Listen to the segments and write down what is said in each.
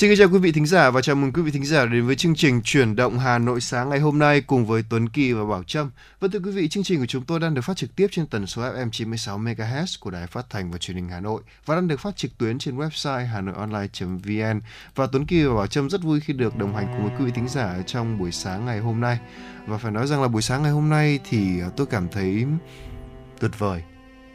Xin chào quý vị thính giả và chào mừng quý vị thính giả đến với chương trình Chuyển động Hà Nội sáng ngày hôm nay cùng với Tuấn Kỳ và Bảo Trâm. Vâng thưa quý vị, chương trình của chúng tôi đang được phát trực tiếp trên tần số FM 96 MHz của Đài Phát thanh và Truyền hình Hà Nội và đang được phát trực tuyến trên website hanoionline.vn. Và Tuấn Kỳ và Bảo Trâm rất vui khi được đồng hành cùng với quý vị thính giả trong buổi sáng ngày hôm nay. Và phải nói rằng là buổi sáng ngày hôm nay thì tôi cảm thấy tuyệt vời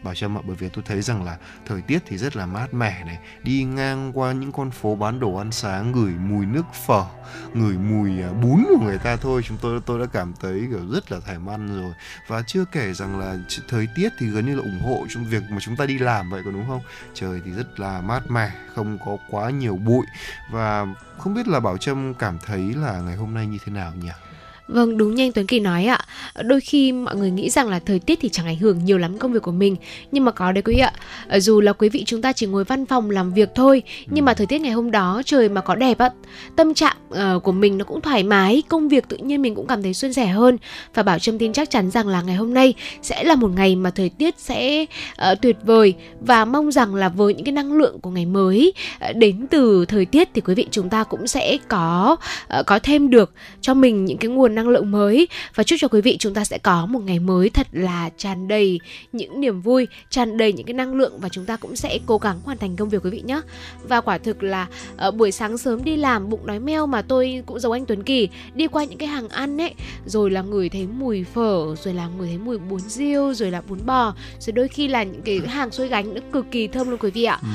Bảo Trâm ạ, bởi vì tôi thấy rằng là thời tiết thì rất là mát mẻ này, đi ngang qua những con phố bán đồ ăn sáng, ngửi mùi nước phở, ngửi mùi à, bún của người ta thôi. Chúng tôi tôi đã cảm thấy, kiểu, rất là thèm ăn rồi. Và chưa kể rằng là thời tiết thì gần như là ủng hộ trong việc mà chúng ta đi làm vậy, có đúng không? Trời thì rất là mát mẻ, không có quá nhiều bụi. Và không biết là Bảo Trâm cảm thấy là ngày hôm nay như thế nào nhỉ? Vâng, đúng như anh Tuấn Kỳ nói ạ. Đôi khi mọi người nghĩ rằng là thời tiết thì chẳng ảnh hưởng nhiều lắm công việc của mình. Nhưng mà có đấy quý vị ạ. Ờ, dù là quý vị chúng ta chỉ ngồi văn phòng làm việc thôi. Nhưng mà thời tiết ngày hôm đó trời mà có đẹp á. Tâm trạng uh, của mình nó cũng thoải mái. Công việc tự nhiên mình cũng cảm thấy xuân sẻ hơn. Và Bảo Trâm tin chắc chắn rằng là ngày hôm nay sẽ là một ngày mà thời tiết sẽ uh, tuyệt vời. Và mong rằng là với những cái năng lượng của ngày mới uh, đến từ thời tiết thì quý vị chúng ta cũng sẽ có uh, có thêm được cho mình những cái nguồn năng lượng mới và chúc cho quý vị chúng ta sẽ có một ngày mới thật là tràn đầy những niềm vui, tràn đầy những cái năng lượng và chúng ta cũng sẽ cố gắng hoàn thành công việc quý vị nhé. Và quả thực là ờ, buổi sáng sớm đi làm bụng đói meo mà tôi cũng giống anh Tuấn Kỳ đi qua những cái hàng ăn ấy rồi là người thấy mùi phở rồi là người thấy mùi bún riêu rồi là bún bò rồi đôi khi là những cái hàng xôi gánh nó cực kỳ thơm luôn quý vị ạ. Ừ.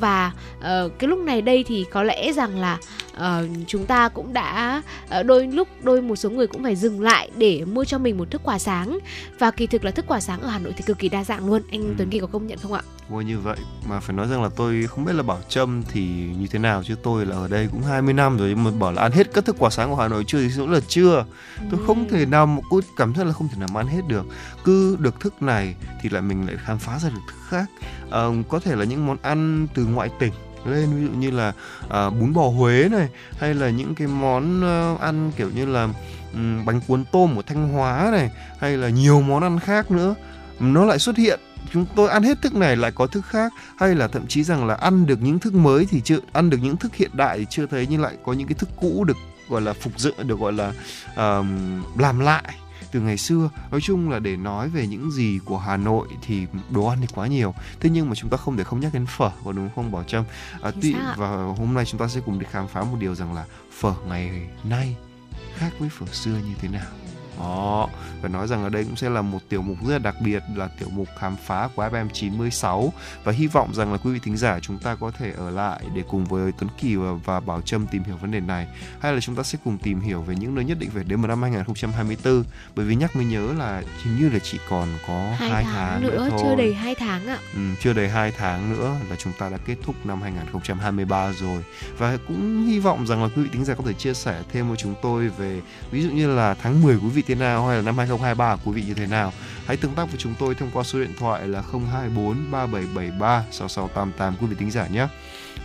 Và uh, cái lúc này đây thì có lẽ rằng là uh, chúng ta cũng đã uh, đôi lúc đôi một số người cũng phải dừng lại để mua cho mình một thức quà sáng và kỳ thực là thức quà sáng ở Hà Nội thì cực kỳ đa dạng luôn anh ừ. Tuấn Kỳ có công nhận không ạ? Ôi như vậy mà phải nói rằng là tôi không biết là Bảo Trâm thì như thế nào chứ tôi là ở đây cũng 20 năm rồi mà bảo là ăn hết các thức quà sáng của Hà Nội chưa thì cũng là chưa tôi ừ. không thể nào mà tôi cảm thấy là không thể nào mà ăn hết được cứ được thức này thì lại mình lại khám phá ra được thức khác à, có thể là những món ăn từ ngoại tỉnh lên ví dụ như là à, bún bò Huế này hay là những cái món uh, ăn kiểu như là um, bánh cuốn tôm của Thanh Hóa này hay là nhiều món ăn khác nữa nó lại xuất hiện. Chúng tôi ăn hết thức này lại có thức khác hay là thậm chí rằng là ăn được những thức mới thì chưa ăn được những thức hiện đại thì chưa thấy nhưng lại có những cái thức cũ được gọi là phục dựng được gọi là um, làm lại từ ngày xưa. Nói chung là để nói về những gì của Hà Nội thì đồ ăn thì quá nhiều. Thế nhưng mà chúng ta không thể không nhắc đến phở có đúng không Bảo Trâm? À, tuy và hôm nay chúng ta sẽ cùng đi khám phá một điều rằng là phở ngày nay khác với phở xưa như thế nào đó, phải nói rằng ở đây cũng sẽ là một tiểu mục rất là đặc biệt là tiểu mục khám phá của FM 96 và hy vọng rằng là quý vị thính giả chúng ta có thể ở lại để cùng với Tuấn Kỳ và, và Bảo Trâm tìm hiểu vấn đề này. Hay là chúng ta sẽ cùng tìm hiểu về những nơi nhất định về đến một năm 2024 bởi vì nhắc mới nhớ là hình như là chỉ còn có hai, hai tháng, tháng nữa, nữa thôi. chưa đầy hai tháng ạ. Ừ, chưa đầy hai tháng nữa là chúng ta đã kết thúc năm 2023 rồi. Và cũng hy vọng rằng là quý vị thính giả có thể chia sẻ thêm với chúng tôi về ví dụ như là tháng 10 quý vị thế nào hay là năm 2023 của quý vị như thế nào. Hãy tương tác với chúng tôi thông qua số điện thoại là 024 3773 6688 quý vị tính giả nhé.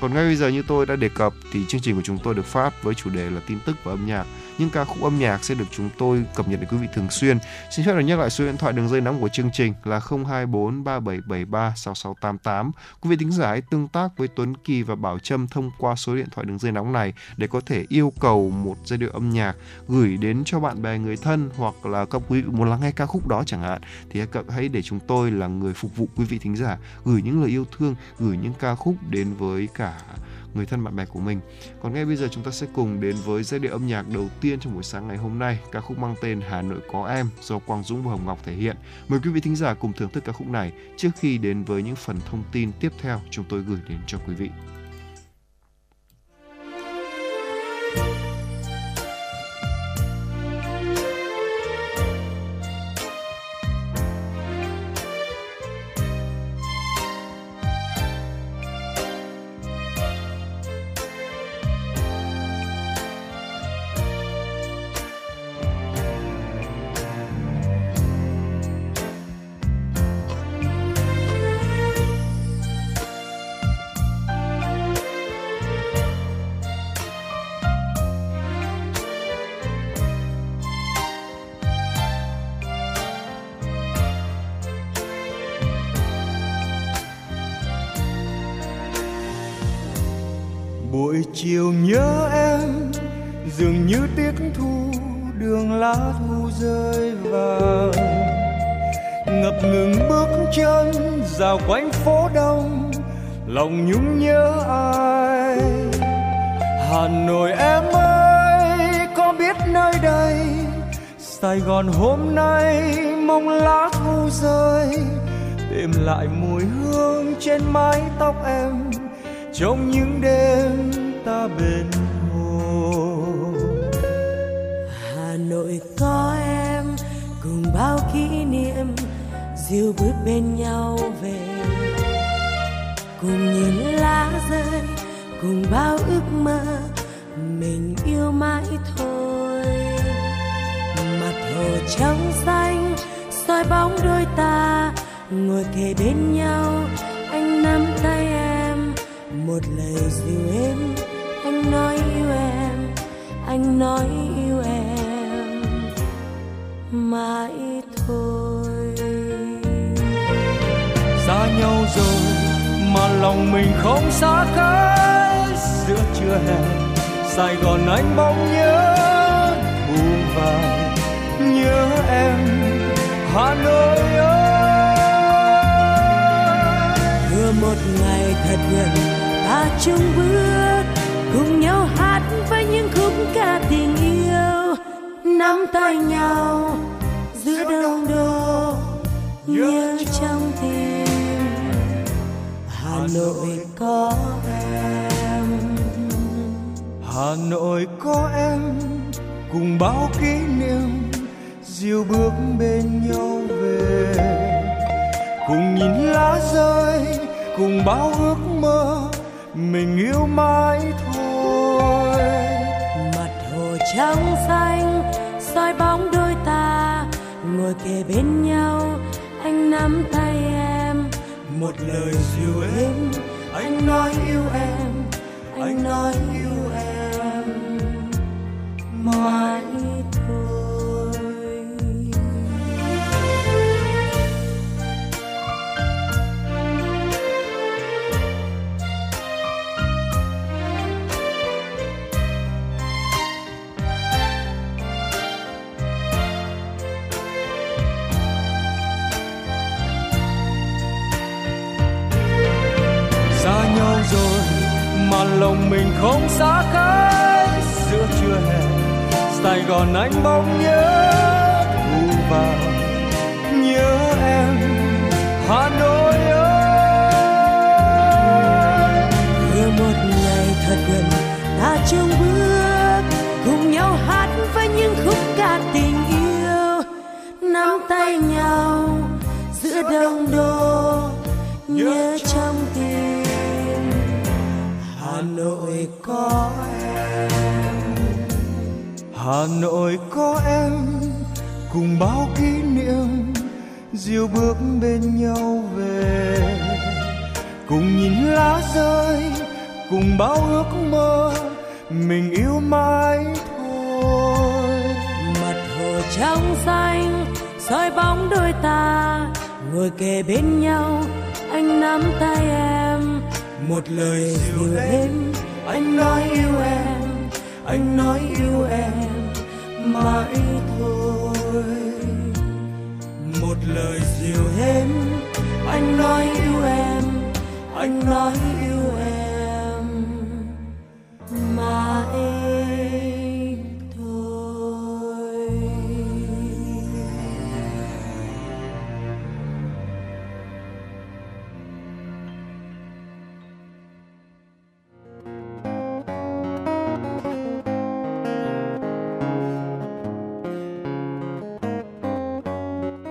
Còn ngay bây giờ như tôi đã đề cập thì chương trình của chúng tôi được phát với chủ đề là tin tức và âm nhạc những ca khúc âm nhạc sẽ được chúng tôi cập nhật đến quý vị thường xuyên. Xin phép được nhắc lại số điện thoại đường dây nóng của chương trình là 024 3773 6688. Quý vị thính giả hãy tương tác với Tuấn Kỳ và Bảo Trâm thông qua số điện thoại đường dây nóng này để có thể yêu cầu một giai điệu âm nhạc gửi đến cho bạn bè người thân hoặc là các quý vị muốn lắng nghe ca khúc đó chẳng hạn thì hãy để chúng tôi là người phục vụ quý vị thính giả gửi những lời yêu thương, gửi những ca khúc đến với cả người thân bạn bè của mình. Còn ngay bây giờ chúng ta sẽ cùng đến với giai điệu âm nhạc đầu tiên trong buổi sáng ngày hôm nay, ca khúc mang tên Hà Nội có em do Quang Dũng và Hồng Ngọc thể hiện. Mời quý vị thính giả cùng thưởng thức ca khúc này trước khi đến với những phần thông tin tiếp theo chúng tôi gửi đến cho quý vị. Lòng nhung nhớ ai? Hà nội em ơi, có biết nơi đây? Sài gòn hôm nay mong lá thu rơi. Tìm lại mùi hương trên mái tóc em. Trong những đêm ta bên hồ. Hà nội có em, cùng bao kỷ niệm. Dìu bước bên nhau về cùng nhìn lá rơi, cùng bao ước mơ, mình yêu mãi thôi. Mặt hồ trong xanh, soi bóng đôi ta, ngồi kề bên nhau, anh nắm tay em. Một lời dịu êm, anh nói yêu em, anh nói yêu em mãi thôi. Xa nhau rồi lòng mình không xa cách. Giữa trưa hè sài gòn anh bỗng nhớ thu vàng nhớ em hà nội ơi. Vừa một ngày thật gần ta chung bước cùng nhau hát với những khúc ca tình yêu. Nắm tay nhau giữa đông đô nhớ trong hà nội có em. Hà nội có em. Cùng bao kỷ niệm diêu bước bên nhau về. Cùng nhìn lá rơi, cùng bao ước mơ, mình yêu mãi thôi. Mặt hồ trắng xanh, soi bóng đôi ta, ngồi kề bên nhau, anh nắm tay em một lời dịu êm anh nói yêu em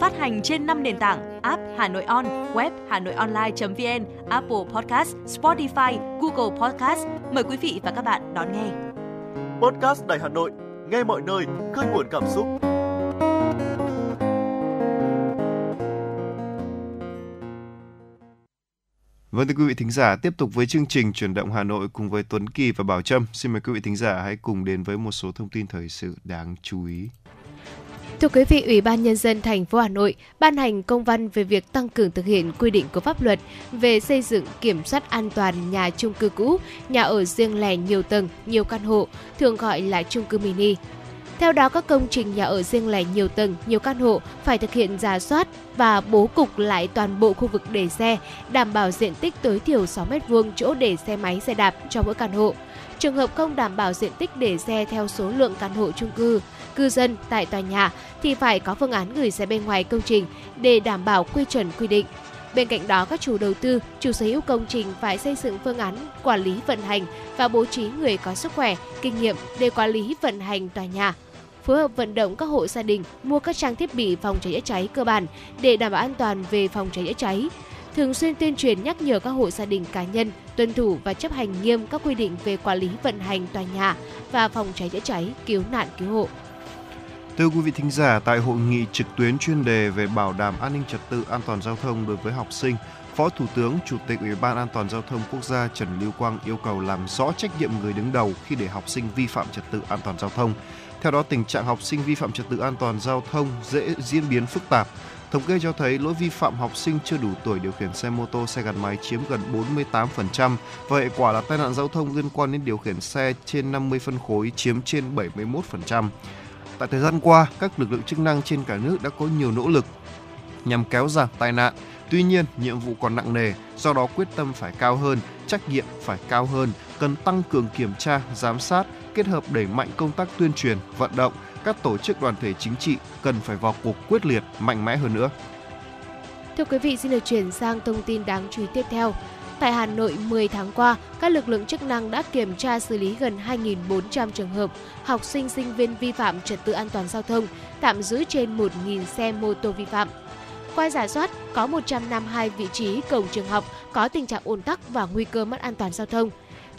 Phát hành trên 5 nền tảng app Hà Nội On, web Hà Nội Online.vn, Apple Podcast, Spotify, Google Podcast. Mời quý vị và các bạn đón nghe. Podcast Đài Hà Nội, nghe mọi nơi, khơi nguồn cảm xúc. Vâng thưa quý vị thính giả, tiếp tục với chương trình chuyển động Hà Nội cùng với Tuấn Kỳ và Bảo Trâm. Xin mời quý vị thính giả hãy cùng đến với một số thông tin thời sự đáng chú ý. Thưa quý vị, Ủy ban Nhân dân thành phố Hà Nội ban hành công văn về việc tăng cường thực hiện quy định của pháp luật về xây dựng kiểm soát an toàn nhà chung cư cũ, nhà ở riêng lẻ nhiều tầng, nhiều căn hộ, thường gọi là chung cư mini. Theo đó, các công trình nhà ở riêng lẻ nhiều tầng, nhiều căn hộ phải thực hiện giả soát và bố cục lại toàn bộ khu vực để xe, đảm bảo diện tích tối thiểu 6 m2 chỗ để xe máy, xe đạp trong mỗi căn hộ. Trường hợp không đảm bảo diện tích để xe theo số lượng căn hộ chung cư, cư dân tại tòa nhà thì phải có phương án gửi xe bên ngoài công trình để đảm bảo quy chuẩn quy định. Bên cạnh đó, các chủ đầu tư, chủ sở hữu công trình phải xây dựng phương án quản lý vận hành và bố trí người có sức khỏe, kinh nghiệm để quản lý vận hành tòa nhà phối hợp vận động các hộ gia đình mua các trang thiết bị phòng cháy chữa cháy cơ bản để đảm bảo an toàn về phòng cháy chữa cháy. Thường xuyên tuyên truyền nhắc nhở các hộ gia đình cá nhân tuân thủ và chấp hành nghiêm các quy định về quản lý vận hành tòa nhà và phòng cháy chữa cháy, cứu nạn cứu hộ. Thưa quý vị thính giả, tại hội nghị trực tuyến chuyên đề về bảo đảm an ninh trật tự an toàn giao thông đối với học sinh, Phó Thủ tướng, Chủ tịch Ủy ban An toàn giao thông quốc gia Trần Lưu Quang yêu cầu làm rõ trách nhiệm người đứng đầu khi để học sinh vi phạm trật tự an toàn giao thông. Theo đó, tình trạng học sinh vi phạm trật tự an toàn giao thông dễ diễn biến phức tạp. Thống kê cho thấy lỗi vi phạm học sinh chưa đủ tuổi điều khiển xe mô tô, xe gắn máy chiếm gần 48% và hệ quả là tai nạn giao thông liên quan đến điều khiển xe trên 50 phân khối chiếm trên 71%. Tại thời gian qua, các lực lượng chức năng trên cả nước đã có nhiều nỗ lực nhằm kéo giảm tai nạn. Tuy nhiên, nhiệm vụ còn nặng nề, do đó quyết tâm phải cao hơn, trách nhiệm phải cao hơn, cần tăng cường kiểm tra, giám sát, kết hợp đẩy mạnh công tác tuyên truyền, vận động, các tổ chức đoàn thể chính trị cần phải vào cuộc quyết liệt, mạnh mẽ hơn nữa. Thưa quý vị, xin được chuyển sang thông tin đáng chú ý tiếp theo. Tại Hà Nội 10 tháng qua, các lực lượng chức năng đã kiểm tra xử lý gần 2.400 trường hợp học sinh sinh viên vi phạm trật tự an toàn giao thông, tạm giữ trên 1.000 xe mô tô vi phạm. Qua giả soát, có 152 vị trí cổng trường học có tình trạng ùn tắc và nguy cơ mất an toàn giao thông.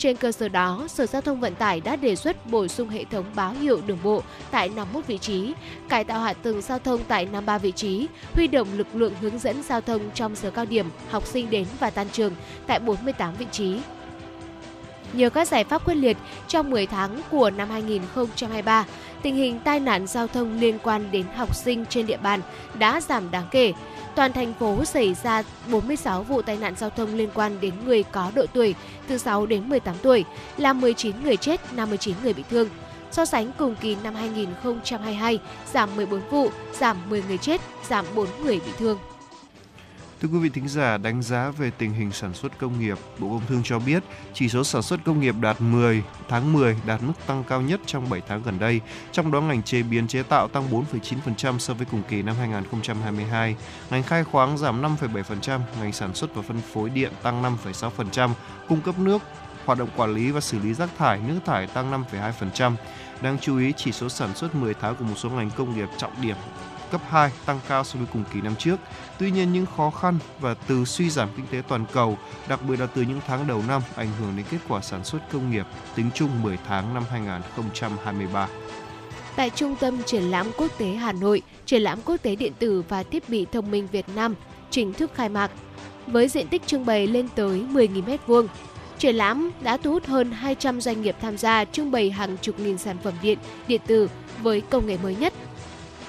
Trên cơ sở đó, Sở Giao thông Vận tải đã đề xuất bổ sung hệ thống báo hiệu đường bộ tại 51 vị trí, cải tạo hạ tầng giao thông tại 53 vị trí, huy động lực lượng hướng dẫn giao thông trong giờ cao điểm, học sinh đến và tan trường tại 48 vị trí. Nhờ các giải pháp quyết liệt trong 10 tháng của năm 2023, tình hình tai nạn giao thông liên quan đến học sinh trên địa bàn đã giảm đáng kể. Toàn thành phố xảy ra 46 vụ tai nạn giao thông liên quan đến người có độ tuổi từ 6 đến 18 tuổi, làm 19 người chết, 59 người bị thương. So sánh cùng kỳ năm 2022, giảm 14 vụ, giảm 10 người chết, giảm 4 người bị thương. Thưa quý vị thính giả, đánh giá về tình hình sản xuất công nghiệp, Bộ Công Thương cho biết chỉ số sản xuất công nghiệp đạt 10 tháng 10 đạt mức tăng cao nhất trong 7 tháng gần đây, trong đó ngành chế biến chế tạo tăng 4,9% so với cùng kỳ năm 2022, ngành khai khoáng giảm 5,7%, ngành sản xuất và phân phối điện tăng 5,6%, cung cấp nước, hoạt động quản lý và xử lý rác thải, nước thải tăng 5,2%. Đáng chú ý, chỉ số sản xuất 10 tháng của một số ngành công nghiệp trọng điểm cấp 2 tăng cao so với cùng kỳ năm trước. Tuy nhiên những khó khăn và từ suy giảm kinh tế toàn cầu, đặc biệt là từ những tháng đầu năm ảnh hưởng đến kết quả sản xuất công nghiệp tính chung 10 tháng năm 2023. Tại Trung tâm Triển lãm Quốc tế Hà Nội, Triển lãm Quốc tế Điện tử và Thiết bị Thông minh Việt Nam chính thức khai mạc. Với diện tích trưng bày lên tới 10.000 m2, triển lãm đã thu hút hơn 200 doanh nghiệp tham gia trưng bày hàng chục nghìn sản phẩm điện, điện tử với công nghệ mới nhất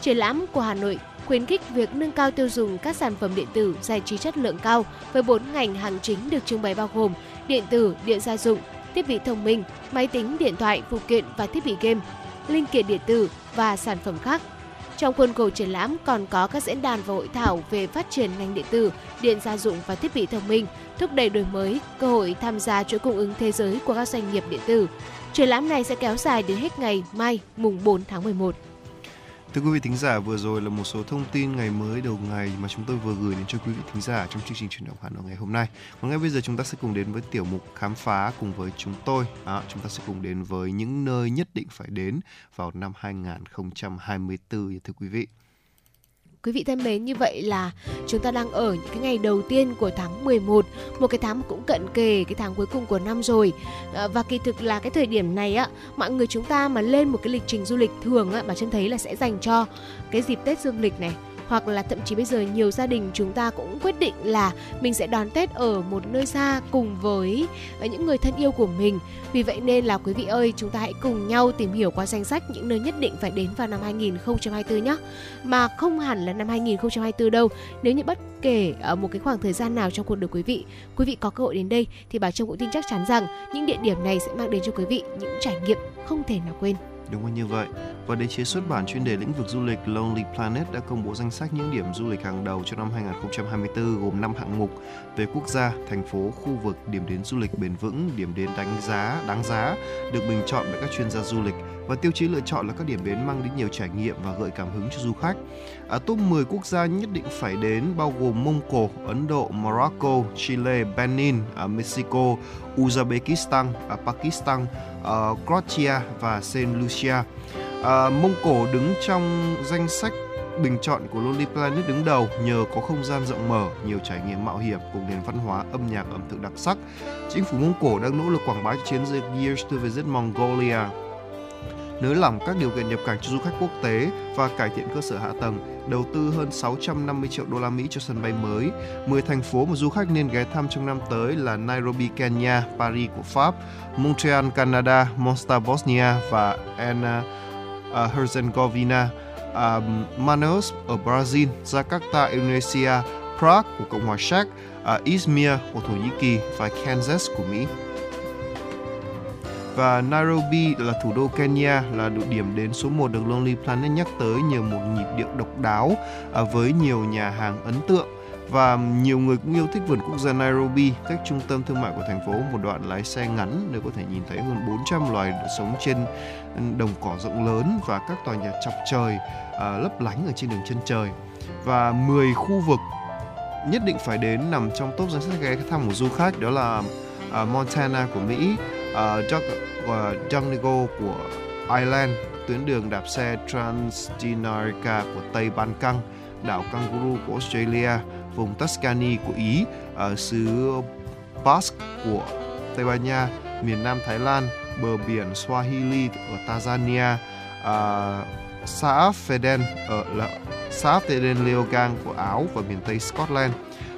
Triển lãm của Hà Nội khuyến khích việc nâng cao tiêu dùng các sản phẩm điện tử giải trí chất lượng cao với bốn ngành hàng chính được trưng bày bao gồm điện tử, điện gia dụng, thiết bị thông minh, máy tính, điện thoại, phụ kiện và thiết bị game, linh kiện điện tử và sản phẩm khác. Trong khuôn khổ triển lãm còn có các diễn đàn và hội thảo về phát triển ngành điện tử, điện gia dụng và thiết bị thông minh, thúc đẩy đổi mới, cơ hội tham gia chuỗi cung ứng thế giới của các doanh nghiệp điện tử. Triển lãm này sẽ kéo dài đến hết ngày mai mùng 4 tháng 11. Thưa quý vị thính giả, vừa rồi là một số thông tin ngày mới đầu ngày mà chúng tôi vừa gửi đến cho quý vị thính giả trong chương trình chuyển động Hà Nội ngày hôm nay. Còn ngay bây giờ chúng ta sẽ cùng đến với tiểu mục khám phá cùng với chúng tôi. À, chúng ta sẽ cùng đến với những nơi nhất định phải đến vào năm 2024 thưa quý vị. Quý vị thân mến, như vậy là chúng ta đang ở những cái ngày đầu tiên của tháng 11, một cái tháng cũng cận kề cái tháng cuối cùng của năm rồi. À, và kỳ thực là cái thời điểm này á, mọi người chúng ta mà lên một cái lịch trình du lịch thường á, bà chân thấy là sẽ dành cho cái dịp Tết dương lịch này hoặc là thậm chí bây giờ nhiều gia đình chúng ta cũng quyết định là mình sẽ đón Tết ở một nơi xa cùng với ờ, những người thân yêu của mình. Vì vậy nên là quý vị ơi, chúng ta hãy cùng nhau tìm hiểu qua danh sách những nơi nhất định phải đến vào năm 2024 nhé. Mà không hẳn là năm 2024 đâu. Nếu như bất kể ở một cái khoảng thời gian nào trong cuộc đời quý vị, quý vị có cơ hội đến đây thì bà Trâm cũng tin chắc chắn rằng những địa điểm này sẽ mang đến cho quý vị những trải nghiệm không thể nào quên. Đúng là như vậy. Và đế chế xuất bản chuyên đề lĩnh vực du lịch Lonely Planet đã công bố danh sách những điểm du lịch hàng đầu cho năm 2024 gồm 5 hạng mục về quốc gia, thành phố, khu vực, điểm đến du lịch bền vững, điểm đến đánh giá, đáng giá được bình chọn bởi các chuyên gia du lịch và tiêu chí lựa chọn là các điểm đến mang đến nhiều trải nghiệm và gợi cảm hứng cho du khách. À, top 10 quốc gia nhất định phải đến bao gồm Mông Cổ, Ấn Độ, Morocco, Chile, Benin, à, Mexico, Uzbekistan, à, Pakistan, à, Croatia và Saint Lucia. Mông Cổ đứng trong danh sách bình chọn của Lonely Planet đứng đầu nhờ có không gian rộng mở, nhiều trải nghiệm mạo hiểm cùng nền văn hóa âm nhạc ẩm thực đặc sắc. Chính phủ Mông Cổ đang nỗ lực quảng bá chiến dịch Years to Visit Mongolia nới lỏng các điều kiện nhập cảnh cho du khách quốc tế và cải thiện cơ sở hạ tầng, đầu tư hơn 650 triệu đô la Mỹ cho sân bay mới. 10 thành phố mà du khách nên ghé thăm trong năm tới là Nairobi, Kenya, Paris của Pháp, Montreal, Canada, Mostar, Bosnia và Anna uh, à, Herzegovina, uh, Manaus ở Brazil, Jakarta, Indonesia, Prague của Cộng hòa Séc, uh, Izmir của Thổ Nhĩ Kỳ và Kansas của Mỹ và Nairobi là thủ đô Kenya là địa điểm đến số 1 được Lonely Planet nhắc tới nhờ một nhịp điệu độc đáo à, với nhiều nhà hàng ấn tượng. Và nhiều người cũng yêu thích vườn quốc gia Nairobi, cách trung tâm thương mại của thành phố một đoạn lái xe ngắn để có thể nhìn thấy hơn 400 loài sống trên đồng cỏ rộng lớn và các tòa nhà chọc trời à, lấp lánh ở trên đường chân trời. Và 10 khu vực nhất định phải đến nằm trong top danh sách ghé thăm của du khách đó là à, Montana của Mỹ, uh, Doug, uh, của Ireland, tuyến đường đạp xe Transdinarica của Tây Ban Căng, đảo Kangaroo của Australia, vùng Tuscany của Ý, ở xứ Basque của Tây Ban Nha, miền Nam Thái Lan, bờ biển Swahili ở Tanzania, uh, xã Feden ở là xã Feden Leogang của Áo và miền Tây Scotland.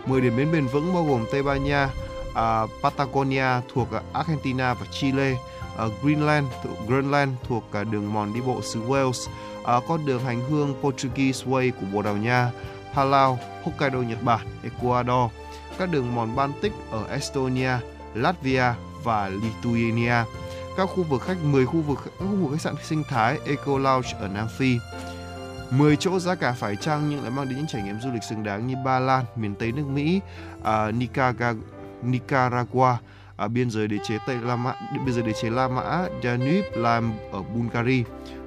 10 điểm đến bền vững bao gồm Tây Ban Nha, uh, Patagonia thuộc Argentina và Chile, uh, Greenland thuộc Greenland thuộc uh, đường mòn đi bộ xứ Wales, uh, con đường hành hương Portuguese Way của Bồ Đào Nha, Palau, Hokkaido Nhật Bản, Ecuador, các đường mòn Baltic ở Estonia, Latvia và Lithuania. Các khu vực khách 10 khu vực các khu vực khách sạn sinh thái Eco Lounge ở Nam Phi. 10 chỗ giá cả phải chăng nhưng lại mang đến những trải nghiệm du lịch xứng đáng như Ba Lan, miền Tây nước Mỹ, uh, Nicaragua, Nicaragua, à, biên giới đế chế Tây La Mã, biên giới đế chế La Mã, Danube, làm ở Bulgaria,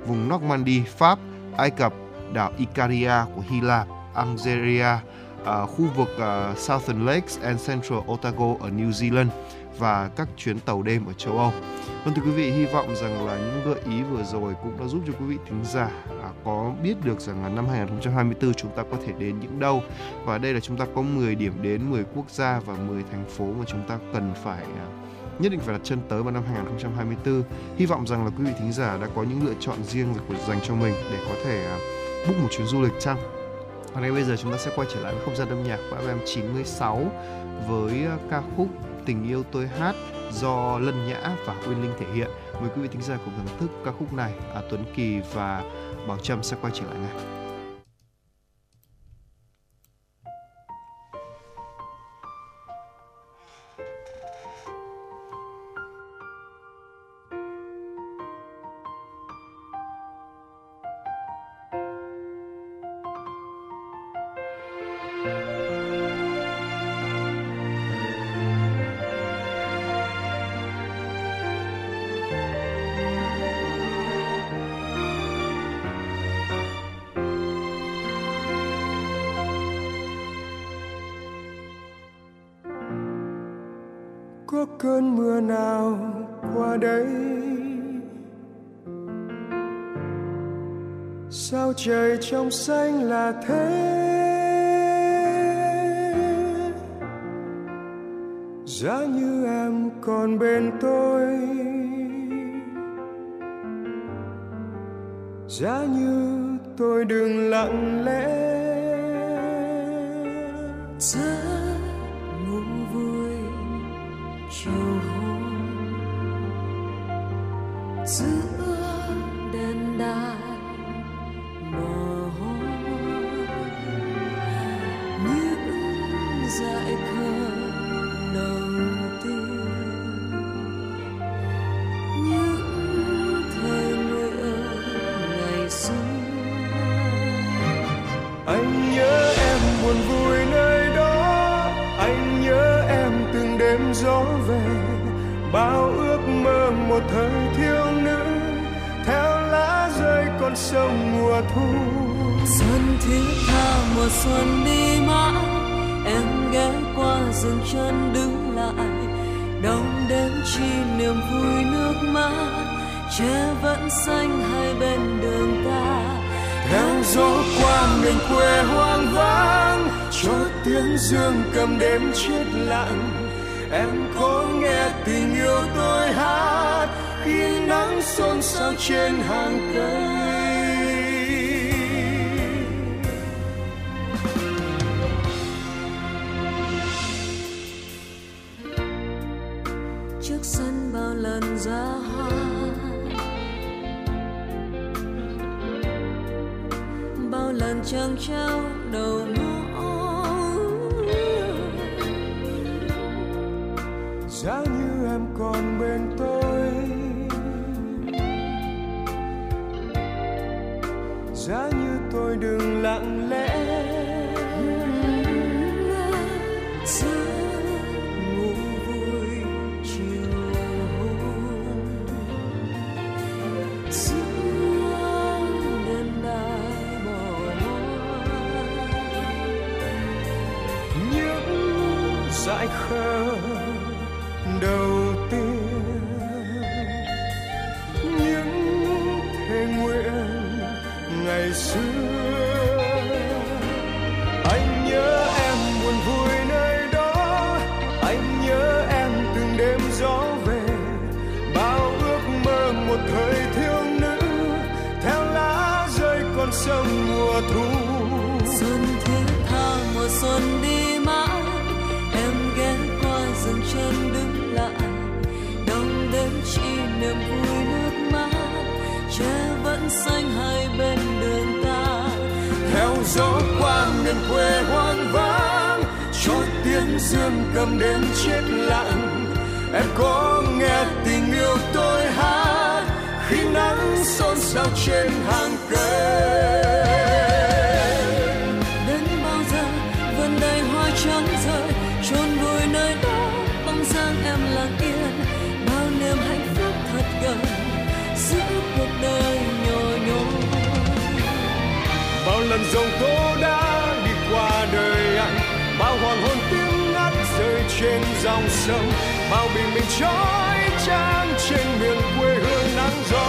vùng Normandy, Pháp, Ai Cập, đảo Icaria của Hy Lạp, Algeria, à, khu vực à, Southern Lakes and Central Otago ở New Zealand và các chuyến tàu đêm ở châu Âu. Vâng thưa quý vị, hy vọng rằng là những gợi ý vừa rồi cũng đã giúp cho quý vị thính giả à, có biết được rằng là năm 2024 chúng ta có thể đến những đâu. Và đây là chúng ta có 10 điểm đến 10 quốc gia và 10 thành phố mà chúng ta cần phải à, nhất định phải đặt chân tới vào năm 2024. Hy vọng rằng là quý vị thính giả đã có những lựa chọn riêng của dành cho mình để có thể à, book một chuyến du lịch chăng. Và ngay bây giờ chúng ta sẽ quay trở lại với không gian âm nhạc của FM 96 với à, ca khúc Tình yêu tôi hát do Lân Nhã và Uyên Linh thể hiện. Mời quý vị thính giả cùng thưởng thức ca khúc này. À, Tuấn Kỳ và Bảo Trâm sẽ quay trở lại ngay. Trong xanh là thế. Giá như em còn bên tôi. Giá như tôi đừng lặng lẽ. Giấc mùa xuân đi mãi, em ghé qua dừng chân đứng lại. Đông đến chi niềm vui nước mắt, che vẫn xanh hai bên đường ta. Theo gió qua miền quê hoang vắng cho tiếng dương cầm đêm chết lặng. Em có nghe tình yêu tôi hát, khi nắng xôn xao trên hàng cây lần treo đầu ngõ giá như em còn bên tôi. Giá như tôi đừng lặng lẽ. world. Dương cầm đêm chết lặng. Em có nghe tình yêu tôi hát khi nắng xôn xao trên hàng cây. Sông bao bình minh trói trang trên miền quê hương nắng gió.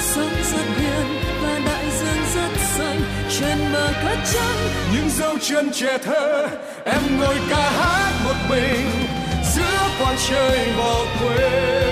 Sống rất hiền và đại dương rất xanh trên bờ cát trắng những dấu chân trẻ thơ em ngồi ca hát một mình giữa quang trời bỏ quê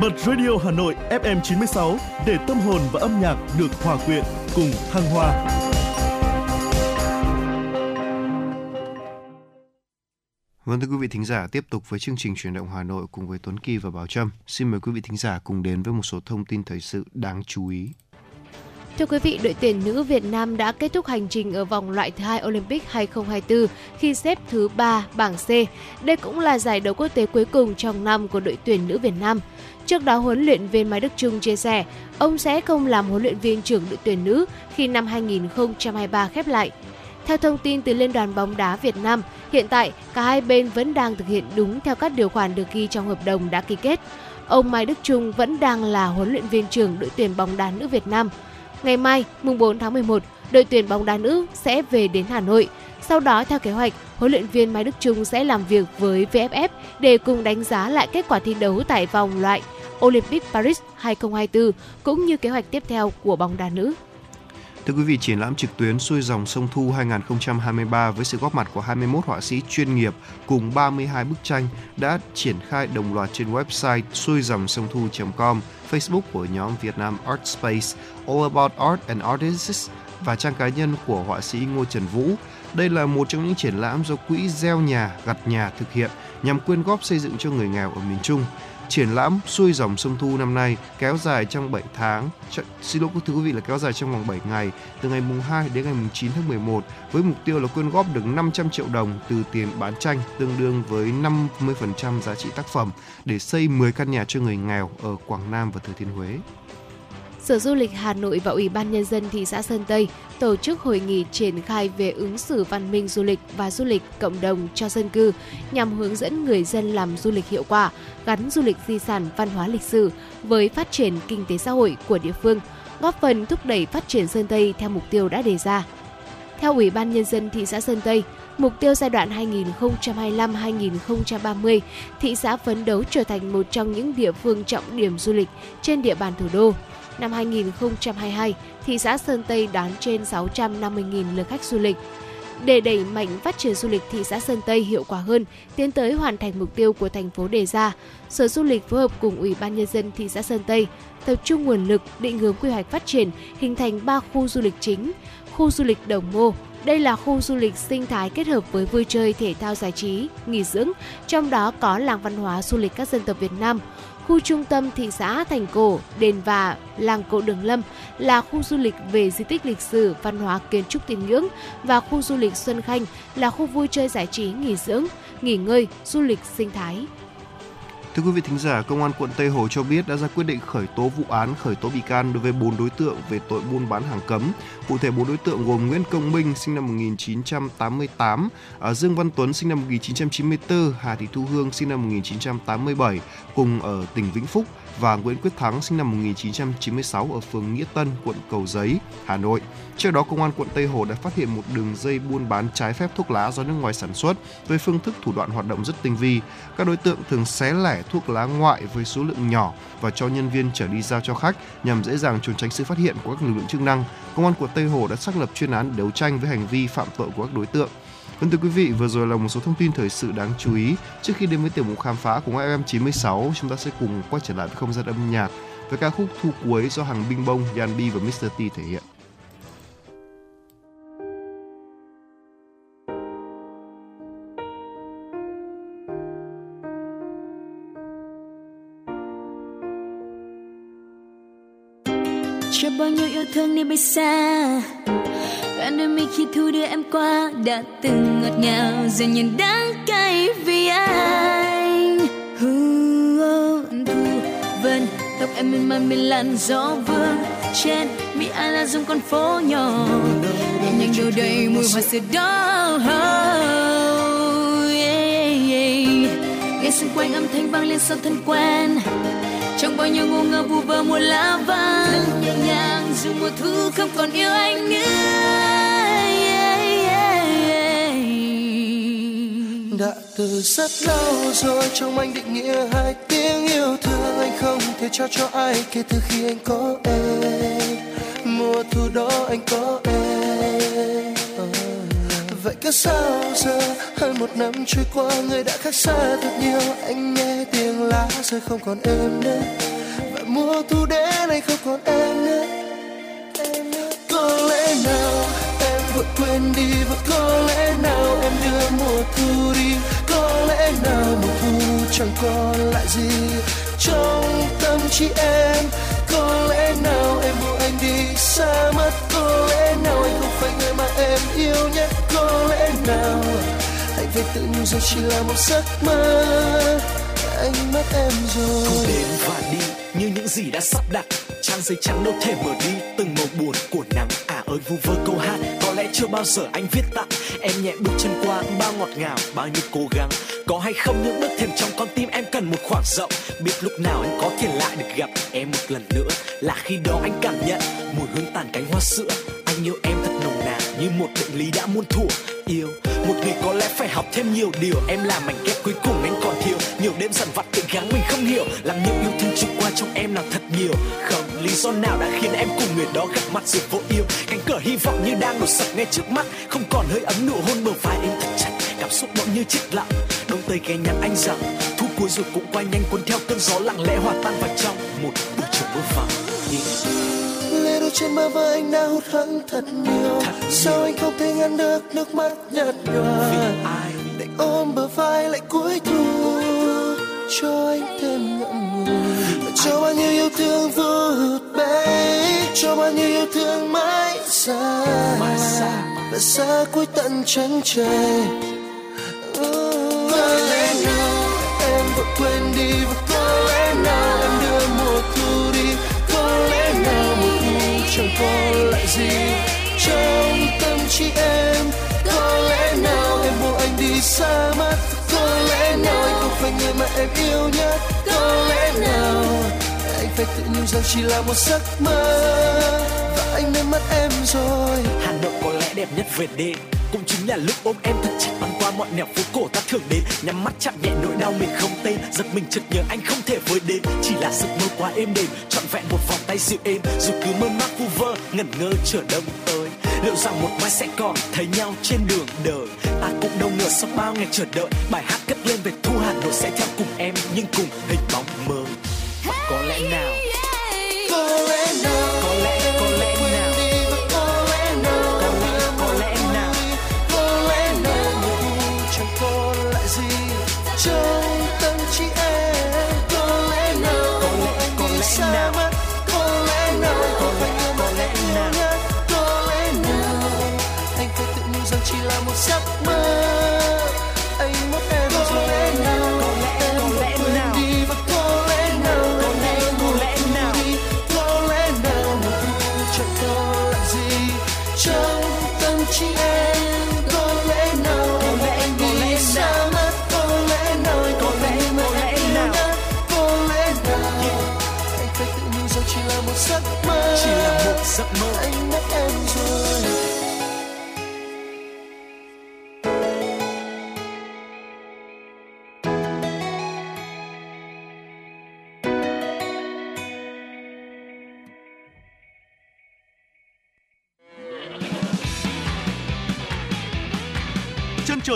Bật Radio Hà Nội FM 96 để tâm hồn và âm nhạc được hòa quyện cùng thăng hoa. Vâng thưa quý vị thính giả, tiếp tục với chương trình truyền động Hà Nội cùng với Tuấn Kỳ và Bảo Trâm. Xin mời quý vị thính giả cùng đến với một số thông tin thời sự đáng chú ý. Thưa quý vị, đội tuyển nữ Việt Nam đã kết thúc hành trình ở vòng loại thứ hai Olympic 2024 khi xếp thứ 3 bảng C. Đây cũng là giải đấu quốc tế cuối cùng trong năm của đội tuyển nữ Việt Nam. Trước đó, huấn luyện viên Mai Đức Trung chia sẻ, ông sẽ không làm huấn luyện viên trưởng đội tuyển nữ khi năm 2023 khép lại. Theo thông tin từ Liên đoàn bóng đá Việt Nam, hiện tại cả hai bên vẫn đang thực hiện đúng theo các điều khoản được ghi trong hợp đồng đã ký kết. Ông Mai Đức Trung vẫn đang là huấn luyện viên trưởng đội tuyển bóng đá nữ Việt Nam. Ngày mai, mùng 4 tháng 11, đội tuyển bóng đá nữ sẽ về đến Hà Nội. Sau đó, theo kế hoạch, huấn luyện viên Mai Đức Trung sẽ làm việc với VFF để cùng đánh giá lại kết quả thi đấu tại vòng loại Olympic Paris 2024 cũng như kế hoạch tiếp theo của bóng đá nữ. Thưa quý vị, triển lãm trực tuyến xuôi dòng sông Thu 2023 với sự góp mặt của 21 họa sĩ chuyên nghiệp cùng 32 bức tranh đã triển khai đồng loạt trên website xuôi dòng sông thu.com, Facebook của nhóm Việt Nam Art Space, All About Art and Artists và trang cá nhân của họa sĩ Ngô Trần Vũ. Đây là một trong những triển lãm do Quỹ Gieo Nhà, Gặt Nhà thực hiện nhằm quyên góp xây dựng cho người nghèo ở miền Trung. Triển lãm xuôi dòng sông Thu năm nay kéo dài trong 7 tháng, ch- xin lỗi thưa quý vị là kéo dài trong vòng 7 ngày, từ ngày mùng 2 đến ngày mùng 9 tháng 11 với mục tiêu là quyên góp được 500 triệu đồng từ tiền bán tranh tương đương với 50% giá trị tác phẩm để xây 10 căn nhà cho người nghèo ở Quảng Nam và Thừa Thiên Huế. Sở Du lịch Hà Nội và Ủy ban Nhân dân thị xã Sơn Tây tổ chức hội nghị triển khai về ứng xử văn minh du lịch và du lịch cộng đồng cho dân cư nhằm hướng dẫn người dân làm du lịch hiệu quả, gắn du lịch di sản văn hóa lịch sử với phát triển kinh tế xã hội của địa phương, góp phần thúc đẩy phát triển Sơn Tây theo mục tiêu đã đề ra. Theo Ủy ban Nhân dân thị xã Sơn Tây, mục tiêu giai đoạn 2025-2030, thị xã phấn đấu trở thành một trong những địa phương trọng điểm du lịch trên địa bàn thủ đô. Năm 2022, thị xã Sơn Tây đón trên 650.000 lượt khách du lịch. Để đẩy mạnh phát triển du lịch thị xã Sơn Tây hiệu quả hơn, tiến tới hoàn thành mục tiêu của thành phố đề ra, Sở Du lịch phối hợp cùng Ủy ban Nhân dân thị xã Sơn Tây tập trung nguồn lực định hướng quy hoạch phát triển, hình thành 3 khu du lịch chính, khu du lịch Đồng Mô, đây là khu du lịch sinh thái kết hợp với vui chơi, thể thao giải trí, nghỉ dưỡng, trong đó có làng văn hóa du lịch các dân tộc Việt Nam. Khu trung tâm thị xã Thành Cổ, Đền Và, làng cổ Đường Lâm là khu du lịch về di tích lịch sử, văn hóa kiến trúc tín ngưỡng và khu du lịch Xuân Khanh là khu vui chơi giải trí, nghỉ dưỡng, nghỉ ngơi, du lịch sinh thái. Thưa quý vị thính giả, Công an quận Tây Hồ cho biết đã ra quyết định khởi tố vụ án khởi tố bị can đối với 4 đối tượng về tội buôn bán hàng cấm. Cụ thể 4 đối tượng gồm Nguyễn Công Minh sinh năm 1988, à, Dương Văn Tuấn sinh năm 1994, Hà Thị Thu Hương sinh năm 1987 cùng ở tỉnh Vĩnh Phúc và Nguyễn Quyết Thắng sinh năm 1996 ở phường Nghĩa Tân, quận Cầu Giấy, Hà Nội. Trước đó, Công an quận Tây Hồ đã phát hiện một đường dây buôn bán trái phép thuốc lá do nước ngoài sản xuất với phương thức thủ đoạn hoạt động rất tinh vi. Các đối tượng thường xé lẻ thuốc lá ngoại với số lượng nhỏ và cho nhân viên trở đi giao cho khách nhằm dễ dàng trốn tránh sự phát hiện của các lực lượng chức năng. Công an quận Tây Hồ đã xác lập chuyên án đấu tranh với hành vi phạm tội của các đối tượng. Vâng thưa quý vị, vừa rồi là một số thông tin thời sự đáng chú ý. Trước khi đến với tiểu mục khám phá của FM 96, chúng ta sẽ cùng quay trở lại với không gian âm nhạc với ca khúc Thu cuối do hàng Binh Bông, Yan và Mr. T thể hiện. Đi bay xa Đoạn mi khi thu đưa em qua đã từng ngọt ngào, giờ nhìn đắng cay vì anh. Thu, vân, tóc em mềm mại bên làn gió vương trên mi ai là dùng con phố nhỏ nhanh đâu đầy mùi hoa sữa đỏ nghe xung quanh âm thanh vang lên sau thân quen trong bao nhiêu ngu ngơ vu vơ mùa lá vàng nhẹ nhàng dù mùa thu không còn yêu anh nữa. Đã từ rất lâu rồi trong anh định nghĩa hai tiếng yêu thương, anh không thể trao cho ai kể từ khi anh có em. Mùa thu đó anh có em vậy cứ sao giờ, hơn một năm trôi qua, người đã khác xa thật nhiều. Anh nghe tiếng lá rơi không còn em nữa. Và mùa thu đến anh không còn em nữa. Có lẽ nào em vội quên đi, và có lẽ nào em đưa mùa thu đi. Có lẽ nào mùa thu chẳng còn lại gì trong tâm trí em. Có lẽ về tự nhủ chỉ là một giấc mơ. Anh mất em rồi. Cứ đến và đi, như những gì đã sắp đặt. Trang giấy trắng đâu thể mở đi, từng màu buồn của nắng à ơi, vu vơ câu hát, có lẽ chưa bao giờ anh viết tặng em nhẹ bước chân qua, bao ngọt ngào, bao nhiêu cố gắng. Có hay không những bước thêm trong con tim, em cần một khoảng rộng. Biết lúc nào anh có thể lại được gặp em một lần nữa. Là khi đó anh cảm nhận, mùi hương tàn cánh hoa sữa. Anh yêu em thật như một định lý đã muôn thuở. Yêu, một người có lẽ phải học thêm nhiều điều. Em là mảnh ghép cuối cùng anh còn thiếu. Nhiều đêm dằn vặt tự gắng mình không hiểu. Làm những yêu thương trôi qua trong em là thật nhiều. Không, lý do nào đã khiến em cùng người đó gặp mặt rồi vô yêu. Cánh cửa hy vọng như đang đổ sập ngay trước mắt. Không còn hơi ấm nụ hôn bờ vai em thật chặt. Cảm xúc bỗng như chết lặng. Đông tây ghé nhắn anh rằng thu cuối rồi cũng quay nhanh cuốn theo cơn gió lặng lẽ hòa tan vào trong một buổi chiều mưa vàng yeah trên má vai anh đã hụt hẫng thật nhiều. Sao anh không thể ngăn được nước mắt nhạt nhòa? Đành ôm bờ vai lại cuối thu cho anh thêm ngậm ngùi. Cho bao nhiêu yêu thương vô hụt bay cho bao nhiêu yêu thương mãi xa. Và xa. Cuối tận chân trời. Lẽ nào em vội quên đi và gì trong tâm trí em? Có lẽ nào em buông anh đi xa mất có lẽ nào anh không phải người mà em yêu nhất? Có lẽ nào anh phải tự nhủ rằng chỉ là một giấc mơ. Và anh nên mất em rồi. Hà Nội có lẽ đẹp nhất về đêm cũng chính là lúc ôm em thật chặt băng qua mọi nẻo phố cổ ta thường đến. Nhắm mắt chạm nhẹ nỗi đau mình không tên. Giật mình chợt nhớ anh không thể với đến chỉ là giấc mơ quá êm đềm. Trọn vẹn một vòng tay dịu êm. Dù cứ mơ mác vu vơ, ngẩn ngơ chờ đông tới. Liệu rằng một mai sẽ còn thấy nhau trên đường đời? Ta cũng đâu ngờ sau bao ngày chờ đợi, bài hát cất lên về thu Hà Nội sẽ theo cùng em. Nhưng cùng hình bóng mơ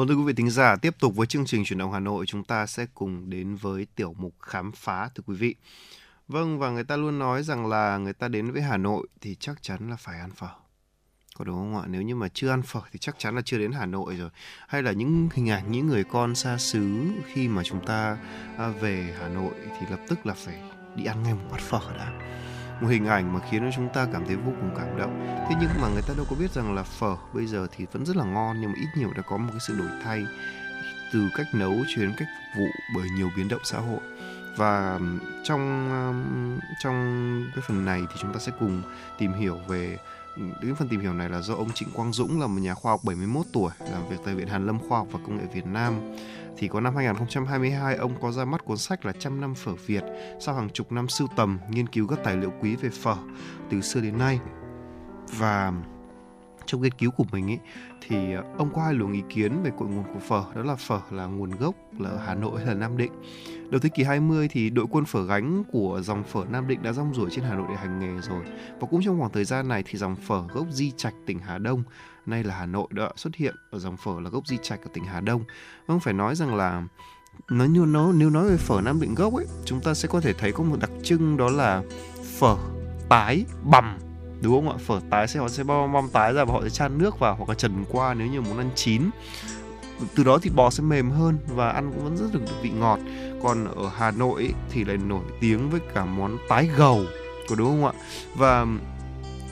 Vâng thưa quý vị thính giả, tiếp tục với chương trình chuyển động Hà Nội, chúng ta sẽ cùng đến với tiểu mục khám phá thưa quý vị. Vâng và người ta luôn nói rằng là người ta đến với Hà Nội thì chắc chắn là phải ăn phở. Có đúng không ạ? Nếu như mà chưa ăn phở thì chắc chắn là chưa đến Hà Nội rồi. Hay là những hình ảnh những người con xa xứ khi mà chúng ta à, về Hà Nội thì lập tức là phải đi ăn ngay một bát phở đã một hình ảnh mà khiến cho chúng ta cảm thấy vô cùng cảm động. Thế nhưng mà người ta đâu có biết rằng là phở bây giờ thì vẫn rất là ngon, nhưng mà ít nhiều đã có một cái sự đổi thay từ cách nấu cho đến cách phục vụ bởi nhiều biến động xã hội. Và trong trong cái phần này thì chúng ta sẽ cùng tìm hiểu về cái phần tìm hiểu này là do ông Trịnh Quang Dũng là một nhà khoa học 71 tuổi, làm việc tại Viện Hàn Lâm Khoa học và Công nghệ Việt Nam thì có năm 2022 ông có ra mắt cuốn sách là Trăm năm phở Việt sau hàng chục năm sưu tầm nghiên cứu các tài liệu quý về phở từ xưa đến nay. Và trong nghiên cứu của mình ý, thì ờ, ông có hai luồng ý kiến về cội nguồn của phở đó là phở là nguồn gốc là Hà Nội hay là Nam Định. Đầu thế kỷ 20 thì đội quân phở gánh của dòng phở Nam Định đã rong ruổi trên Hà Nội để hành nghề rồi. Và cũng trong khoảng thời gian này thì dòng phở gốc Di Trạch tỉnh Hà Đông nay là Hà Nội đã xuất hiện ở dòng phở là gốc Di Trạch ở tỉnh Hà Đông. Vâng phải nói rằng là nó như nó nếu nói về phở Nam Định gốc ấy chúng ta sẽ có thể thấy có một đặc trưng đó là phở tái bằm đúng không ạ? Phở tái sẽ họ sẽ băm bom tái ra và họ sẽ chan nước vào hoặc là trần qua nếu như muốn ăn chín. Từ đó thì bò sẽ mềm hơn và ăn cũng vẫn rất được vị ngọt. Còn ở Hà Nội ấy, thì lại nổi tiếng với cả món tái gầu có đúng không ạ? Và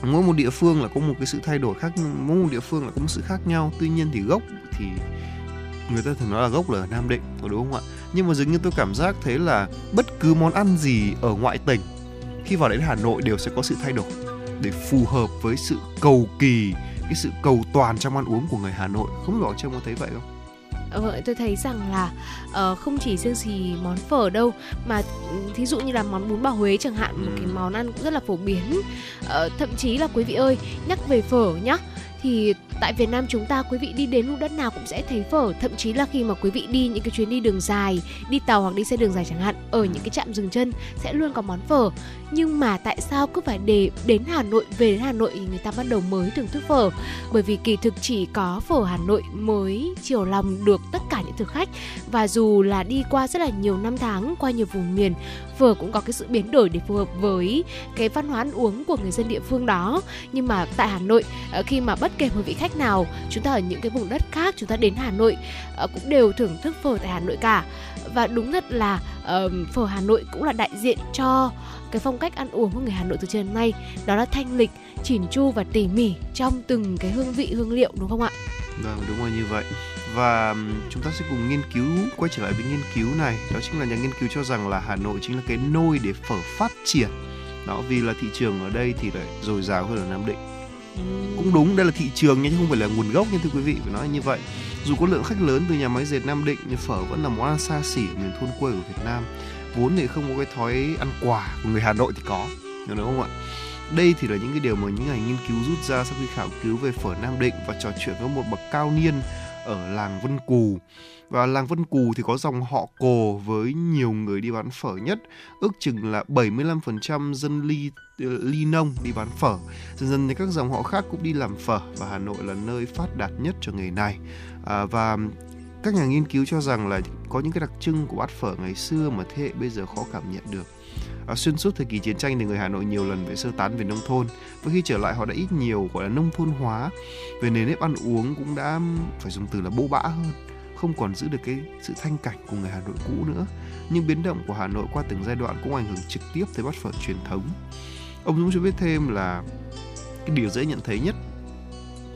mỗi một địa phương là có một cái sự thay đổi khác, mỗi một địa phương là có một sự khác nhau. Tuy nhiên thì gốc thì người ta thường nói là gốc là ở Nam Định có đúng không ạ? Nhưng mà dường như tôi cảm giác thấy là bất cứ món ăn gì ở ngoại tỉnh khi vào đến Hà Nội đều sẽ có sự thay đổi để phù hợp với sự cầu kỳ, cái sự cầu toàn trong ăn uống của người Hà Nội. Không rõ trông có thấy vậy không? Ờ, tôi thấy rằng là uh, không chỉ riêng gì món phở đâu mà thí dụ như là món bún bò Huế chẳng hạn một cái món ăn cũng rất là phổ biến. Uh, thậm chí là quý vị ơi nhắc về phở nhá thì tại Việt Nam chúng ta, quý vị đi đến vùng đất nào cũng sẽ thấy phở. Thậm chí là khi mà quý vị đi những cái chuyến đi đường dài, đi tàu hoặc đi xe đường dài chẳng hạn, ở những cái trạm dừng chân sẽ luôn có món phở. Nhưng mà tại sao cứ phải để đến Hà Nội, về đến Hà Nội thì người ta bắt đầu mới thưởng thức phở? Bởi vì kỳ thực chỉ có phở Hà Nội mới chiều lòng được tất cả những thực khách. Và dù là đi qua rất là nhiều năm tháng, qua nhiều vùng miền, phở cũng có cái sự biến đổi để phù hợp với cái văn hóa ăn uống của người dân địa phương đó. Nhưng mà tại Hà Nội ờ, khi mà bất kể một vị khách nào chúng ta ở những cái vùng đất khác chúng ta đến Hà Nội ờ, cũng đều thưởng thức phở tại Hà Nội cả. Và đúng thật là phở Hà Nội cũng là đại diện cho cái phong cách ăn uống của người Hà Nội từ trước đến nay. Đó là thanh lịch, chỉn chu và tỉ mỉ trong từng cái hương vị hương liệu đúng không ạ? Vâng đúng rồi như vậy. Và chúng ta sẽ cùng nghiên cứu quay trở lại với nghiên cứu này. Đó chính là nhà nghiên cứu cho rằng là Hà Nội chính là cái nôi để phở phát triển. Đó vì là thị trường ở đây thì lại dồi dào hơn ở Nam Định cũng đúng, đây là thị trường nhưng không phải là nguồn gốc nhưng thưa quý vị, phải nói như vậy. Dù có lượng khách lớn từ nhà máy dệt Nam Định, nhưng phở vẫn là món ăn xa xỉ ở miền thôn quê của Việt Nam. Vốn thì không có cái thói ăn quả của người Hà Nội thì có đúng không ạ? Đây thì là những cái điều mà những ngành nghiên cứu rút ra sau khi khảo cứu về phở Nam Định và trò chuyện với một bậc cao niên ở làng Vân Cù và làng Vân Cù thì có dòng họ Cồ với nhiều người đi bán phở nhất, ước chừng là 75% dân ly ờ, ly nông đi bán phở. Dần dần thì các dòng họ khác cũng đi làm phở và Hà Nội là nơi phát đạt nhất cho nghề này. À, và các nhà nghiên cứu cho rằng là có những cái đặc trưng của bát phở ngày xưa mà thế hệ bây giờ khó cảm nhận được. À, xuyên suốt thời kỳ chiến tranh thì người Hà Nội nhiều lần phải sơ tán về nông thôn và khi trở lại họ đã ít nhiều gọi là nông thôn hóa về nền nếp ăn uống cũng đã phải dùng từ là bô bã hơn không còn giữ được cái sự thanh cảnh của người Hà Nội cũ nữa. Nhưng biến động của Hà Nội qua từng giai đoạn cũng ảnh hưởng trực tiếp tới bát phở truyền thống. Ông Dũng cho biết thêm là cái điều dễ nhận thấy nhất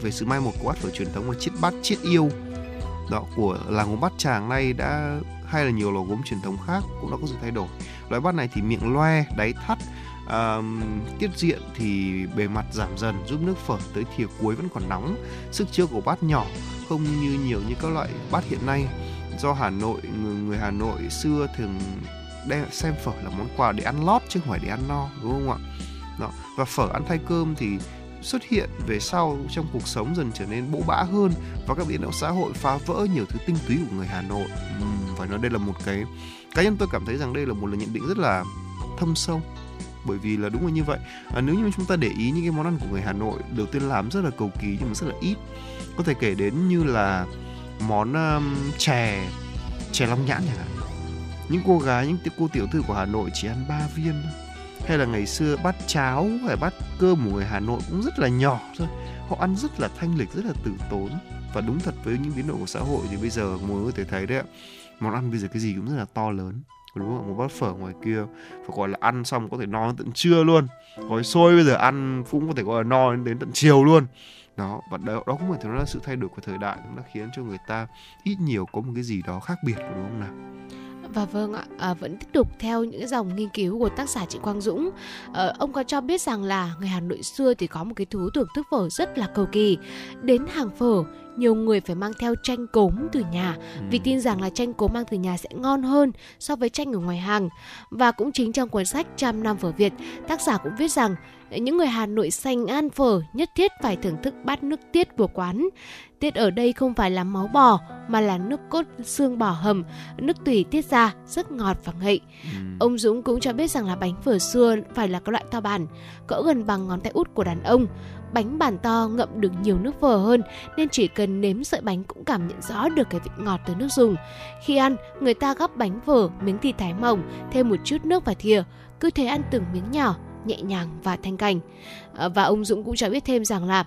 về sự mai một của bát phở truyền thống là chiếc bát chiết yêu. Đó, của làng gốm bát tràng nay đã, hay là nhiều lò gốm truyền thống khác cũng đã có sự thay đổi. Loại bát này thì miệng loe, đáy thắt à, tiết diện thì bề mặt giảm dần giúp nước phở tới thìa cuối vẫn còn nóng. Sức chứa của bát nhỏ không như nhiều như các loại bát hiện nay. Do Hà Nội người, người Hà Nội xưa thường đem xem phở là món quà để ăn lót chứ không phải để ăn no đúng không ạ? Đó và phở ăn thay cơm thì xuất hiện về sau trong cuộc sống dần trở nên bỗ bã hơn và các biến động xã hội phá vỡ nhiều thứ tinh túy của người Hà Nội. Uhm, phải nói đây là một cái cá nhân tôi cảm thấy rằng đây là một lời nhận định rất là thâm sâu bởi vì là đúng là như vậy. À, nếu như chúng ta để ý những cái món ăn của người Hà Nội đầu tiên làm rất là cầu kỳ nhưng mà rất là ít. Có thể kể đến như là món um, chè chè long nhãn chẳng hạn. Những cô gái những cô tiểu thư của Hà Nội chỉ ăn ba viên thôi. Hay là ngày xưa bát cháo hay bát cơm của người Hà Nội cũng rất là nhỏ thôi. Họ ăn rất là thanh lịch rất là tử tốn. Và đúng thật với những biến đổi của xã hội thì bây giờ mọi người có thể thấy đấy ạ. Món ăn bây giờ cái gì cũng rất là to lớn đúng không một bát phở ngoài kia phải gọi là ăn xong có thể no đến tận trưa luôn gói xôi bây giờ ăn cũng có thể gọi là no đến tận chiều luôn đó và đó, đó cũng phải nói là sự thay đổi của thời đại cũng đã khiến cho người ta ít nhiều có một cái gì đó khác biệt đúng không nào và vâng ạ, à, vẫn tiếp tục theo những dòng nghiên cứu của tác giả chị Quang Dũng. À, ông có cho biết rằng là người Hà Nội xưa thì có một cái thú thưởng thức phở rất là cầu kỳ. Đến hàng phở, nhiều người phải mang theo chanh cốm từ nhà ừ. vì tin rằng là chanh cốm mang từ nhà sẽ ngon hơn so với chanh ở ngoài hàng. Và cũng chính trong cuốn sách Trăm năm phở Việt, tác giả cũng viết rằng những người Hà Nội xanh ăn phở nhất thiết phải thưởng thức bát nước tiết của quán. Tiết ở đây không phải là máu bò mà là nước cốt xương bò hầm, nước tùy tiết ra rất ngọt và ngậy. Ừ. Ông Dũng cũng cho biết rằng là bánh phở xưa phải là các loại to bản, cỡ gần bằng ngón tay út của đàn ông. Bánh bản to ngậm được nhiều nước phở hơn nên chỉ cần nếm sợi bánh cũng cảm nhận rõ được cái vị ngọt từ nước dùng. Khi ăn, người ta gắp bánh phở, miếng thịt thái mỏng, thêm một chút nước và thìa, cứ thế ăn từng miếng nhỏ, nhẹ nhàng và thanh cảnh. Ờ, và ông Dũng cũng cho biết thêm rằng là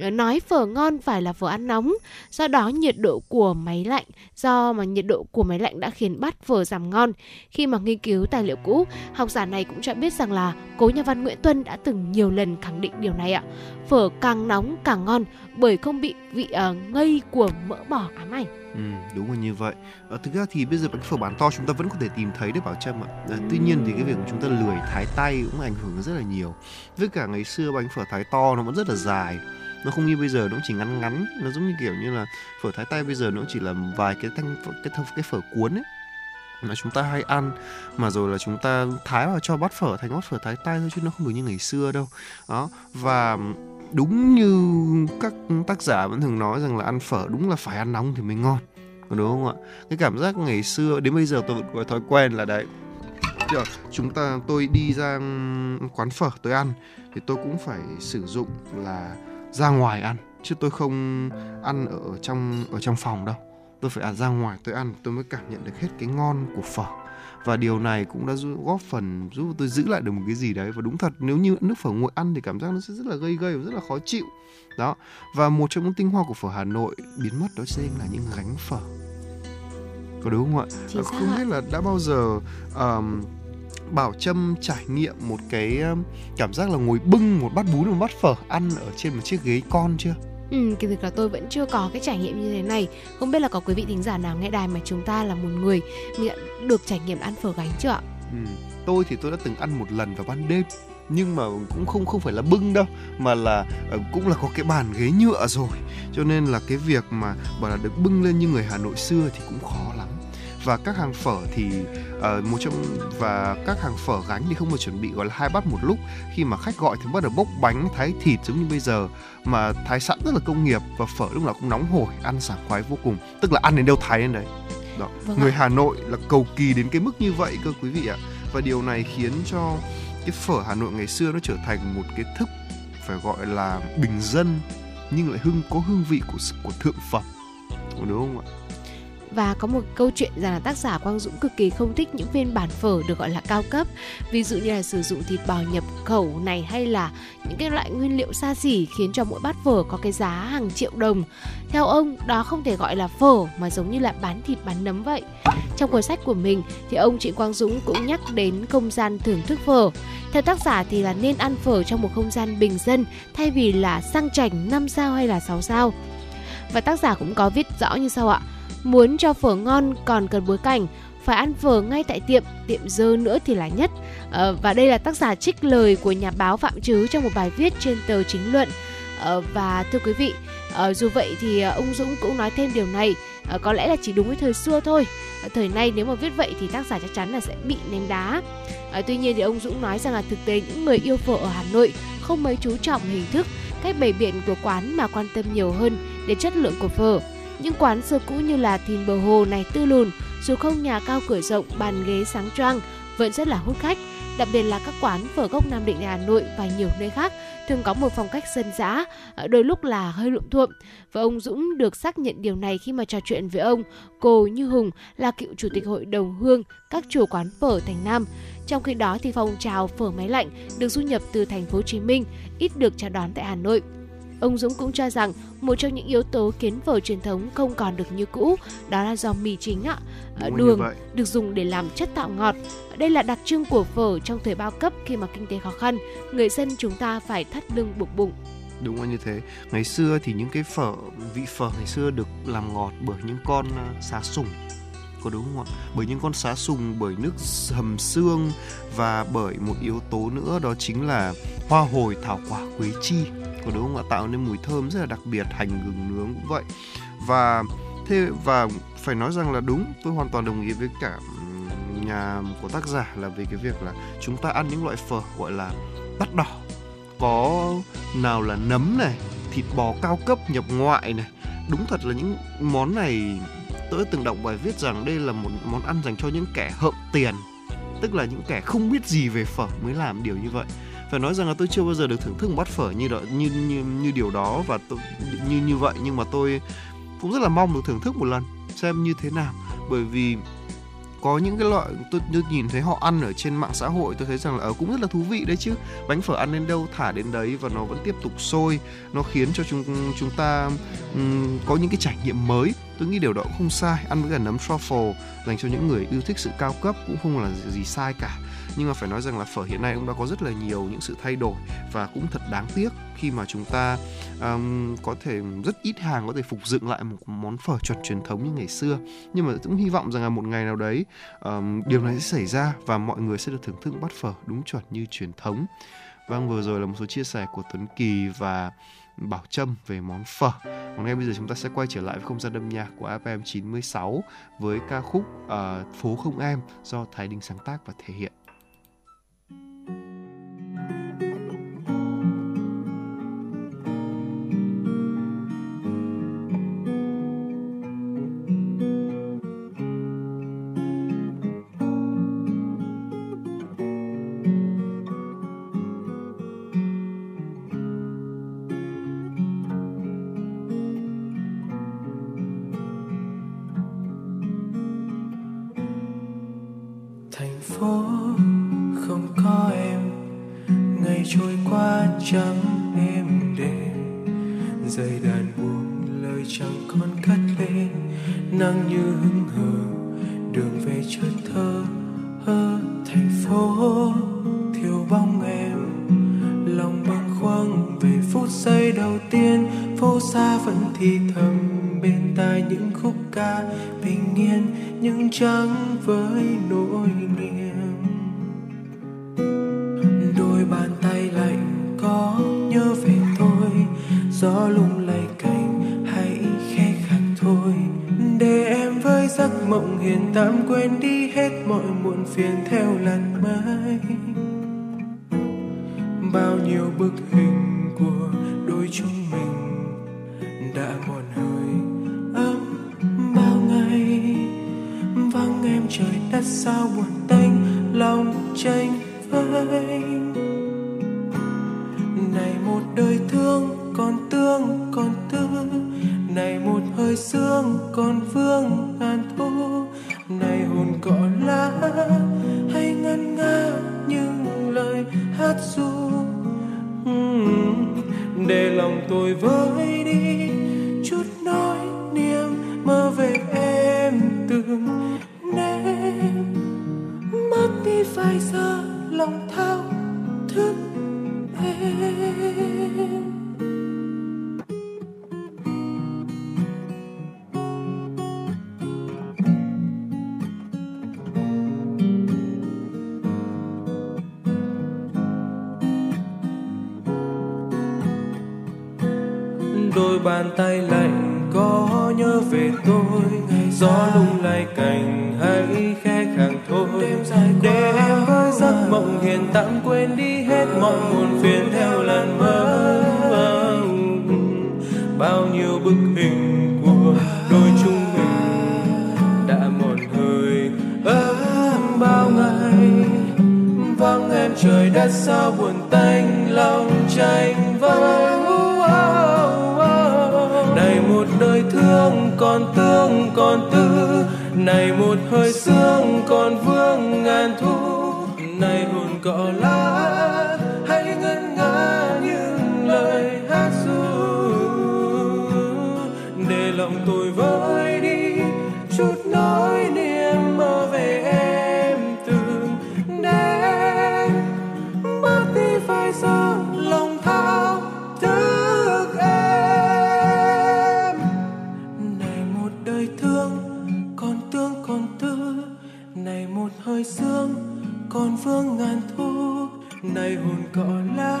Ờ, nói phở ngon phải là phở ăn nóng do đó nhiệt độ của máy lạnh do mà nhiệt độ của máy lạnh đã khiến bát phở giảm ngon khi mà nghiên cứu tài liệu cũ học giả này cũng cho biết rằng là cố nhà văn Nguyễn Tuân đã từng nhiều lần khẳng định điều này ạ phở càng nóng càng ngon bởi không bị vị uh, ngây của mỡ bò ám ảnh Ừ, đúng là như vậy. À, thực ra thì bây giờ bánh phở bán to chúng ta vẫn có thể tìm thấy đấy Bảo Trâm ạ. À, tuy nhiên thì cái việc chúng ta lười thái tay cũng ảnh hưởng rất là nhiều. Với cả ngày xưa bánh phở thái to nó vẫn rất là dài nó không như bây giờ nó chỉ ngắn ngắn. Nó giống như kiểu như là phở thái tay bây giờ nó chỉ là vài cái thanh cái cái, cái phở cuốn ấy mà chúng ta hay ăn. Mà rồi là chúng ta thái vào cho bát phở thành bát phở thái tay thôi chứ nó không được như ngày xưa đâu. Đó và đúng như các tác giả vẫn thường nói rằng là ăn phở đúng là phải ăn nóng thì mới ngon. Đúng không ạ? Cái cảm giác ngày xưa đến bây giờ tôi vẫn có thói quen là đấy. Giờ chúng ta tôi đi ra quán phở tôi ăn thì tôi cũng phải sử dụng là ra ngoài ăn chứ tôi không ăn ở trong ở trong phòng đâu. Tôi phải ăn ra ngoài tôi ăn tôi mới cảm nhận được hết cái ngon của phở. Và điều này cũng đã góp phần giúp tôi giữ lại được một cái gì đấy. Và đúng thật nếu như nước phở nguội ăn thì cảm giác nó sẽ rất là gây gây và rất là khó chịu. Đó. Và một trong những tinh hoa của phở Hà Nội biến mất đó chính là những gánh phở. Có đúng không ạ? Chính không biết là đã bao giờ um, Bảo Trâm trải nghiệm một cái um, cảm giác là ngồi bưng một bát bún một bát phở ăn ở trên một chiếc ghế con chưa? Ừ, kỳ thực là tôi vẫn chưa có cái trải nghiệm như thế này Không biết là có quý vị thính giả nào nghe đài mà chúng ta là một người được trải nghiệm ăn phở gánh chưa ạ? Ừ, tôi thì tôi đã từng ăn một lần vào ban đêm nhưng mà cũng không không phải là bưng đâu mà là uh, cũng là có cái bàn ghế nhựa rồi cho nên là cái việc mà bảo là được bưng lên như người Hà Nội xưa thì cũng khó lắm và các hàng phở thì uh, một trong và các hàng phở gánh thì không được chuẩn bị gọi là hai bát một lúc. Khi mà khách gọi thì bắt đầu bốc bánh thái thịt giống như bây giờ mà thái sẵn rất là công nghiệp và phở lúc nào cũng nóng hổi ăn sảng khoái vô cùng. Tức là ăn đến đâu thái đến đấy. Đó. Vâng người. Hà Nội là cầu kỳ đến cái mức như vậy cơ quý vị ạ. Và điều này khiến cho cái phở Hà Nội ngày xưa nó trở thành một cái thức phải gọi là bình dân nhưng lại hương có hương vị của của thượng phẩm. Đúng không ạ và có một câu chuyện rằng là tác giả Quang Dũng cực kỳ không thích những phiên bản phở được gọi là cao cấp. Ví dụ như là sử dụng thịt bò nhập khẩu này hay là những cái loại nguyên liệu xa xỉ khiến cho mỗi bát phở có cái giá hàng triệu đồng. Theo ông, đó không thể gọi là phở mà giống như là bán thịt bán nấm vậy. Trong cuốn sách của mình thì ông Trịnh Quang Dũng cũng nhắc đến không gian thưởng thức phở. Theo tác giả thì là nên ăn phở trong một không gian bình dân thay vì là sang chảnh 5 sao hay là 6 sao. Và tác giả cũng có viết rõ như sau ạ. Muốn cho phở ngon còn cần bối cảnh, phải ăn phở ngay tại tiệm, tiệm dơ nữa thì là nhất. À, và đây là tác giả trích lời của nhà báo Phạm Trứ trong một bài viết trên tờ Chính Luận. À, và thưa quý vị, à, dù vậy thì ông Dũng cũng nói thêm điều này, à, có lẽ là chỉ đúng với thời xưa thôi. À, thời nay nếu mà viết vậy thì tác giả chắc chắn là sẽ bị ném đá. À, tuy nhiên thì ông Dũng nói rằng là thực tế những người yêu phở ở Hà Nội không mấy chú trọng hình thức, cách bày biện của quán mà quan tâm nhiều hơn đến chất lượng của phở. Những quán xưa cũ như là thìn bờ hồ này tư lùn, dù không nhà cao cửa rộng, bàn ghế sáng choang, vẫn rất là hút khách. đặc biệt là các quán phở gốc Nam Định tại Hà Nội và nhiều nơi khác thường có một phong cách dân dã, ờ, đôi lúc là hơi lụm thuộm. Và ông Dũng được xác nhận điều này khi mà trò chuyện với ông Cô Như Hùng là cựu chủ tịch hội đồng hương các chủ quán phở thành Nam. Trong khi đó thì phong trào phở máy lạnh được du nhập từ thành phố Hồ Chí Minh ít được chào đón tại Hà Nội. Ông Dũng cũng cho rằng một trong những yếu tố khiến phở truyền thống không còn được như cũ đó là do mì chính ạ. Đúng Đường được dùng để làm chất tạo ngọt. Đây là đặc trưng của phở trong thời bao cấp khi mà kinh tế khó khăn, người dân chúng ta phải thắt lưng buộc bụng. đúng là như thế ngày xưa thì những cái phở vị phở ngày xưa được làm ngọt bởi những con à, xá sùng có đúng không ạ bởi những con xá sùng bởi nước hầm xương và bởi một yếu tố nữa đó chính là hoa hồi thảo quả quế chi của đúng không ạ? Tạo nên mùi thơm rất là đặc biệt, hành gừng nướng cũng vậy. Và thế, và phải nói rằng là đúng, tôi hoàn toàn đồng ý với cả nhà của tác giả là về cái việc là chúng ta ăn những loại phở gọi là đắt đỏ. Có nào là nấm này, thịt bò cao cấp nhập ngoại này. Đúng thật là những món này tôi đã từng đọc bài viết rằng đây là một món ăn dành cho những kẻ hợm tiền, tức là những kẻ không biết gì về phở mới làm điều như vậy phải nói rằng là tôi chưa bao giờ được thưởng thức một bát phở như đó, như như như điều đó và tôi, như như vậy. Nhưng mà tôi cũng rất là mong được thưởng thức một lần xem như thế nào. Bởi vì có những cái loại tôi, tôi nhìn thấy họ ăn ở trên mạng xã hội tôi thấy rằng là ở cũng rất là thú vị đấy chứ. Bánh phở ăn đến đâu thả đến đấy và nó vẫn tiếp tục sôi. Nó khiến cho chúng chúng ta um, có những cái trải nghiệm mới. Tôi nghĩ điều đó cũng không sai. Ăn với cả nấm truffle dành cho những người yêu thích sự cao cấp cũng không là gì sai cả nhưng mà phải nói rằng là phở hiện nay cũng đã có rất là nhiều những sự thay đổi và cũng thật đáng tiếc khi mà chúng ta um, có thể rất ít hàng có thể phục dựng lại một món phở chuẩn truyền thống như ngày xưa nhưng mà cũng hy vọng rằng là một ngày nào đấy um, điều này sẽ xảy ra và mọi người sẽ được thưởng thức bát phở đúng chuẩn như truyền thống vâng vừa rồi là một số chia sẻ của Tuấn Kỳ và Bảo Trâm về món phở. Còn ngay bây giờ chúng ta sẽ quay trở lại với không gian âm nhạc của FM 96 với ca khúc uh, Phố không em do Thái Đình sáng tác và thể hiện. Tiên, phố xa vẫn thì thầm bên tai những khúc ca bình yên nhưng trắng với nỗi niềm. Đôi bàn tay lạnh có nhớ về tôi, gió lung lay cành hãy khẽ khắc thôi. Để em với giấc mộng hiền tạm quên đi hết mọi muộn phiền theo làn mây bao nhiêu bức hình chúng mình đã buồn hơi. Ấm bao ngày, vắng em trời đất sao buồn tênh lòng tranh vênh trời đất sao buồn tanh, lòng tranh vắng này một đời thương còn tương còn tư, này một hơi sương còn vương ngàn thu. Này hồn cỏ lao vương ngàn thu này hồn cỏ lá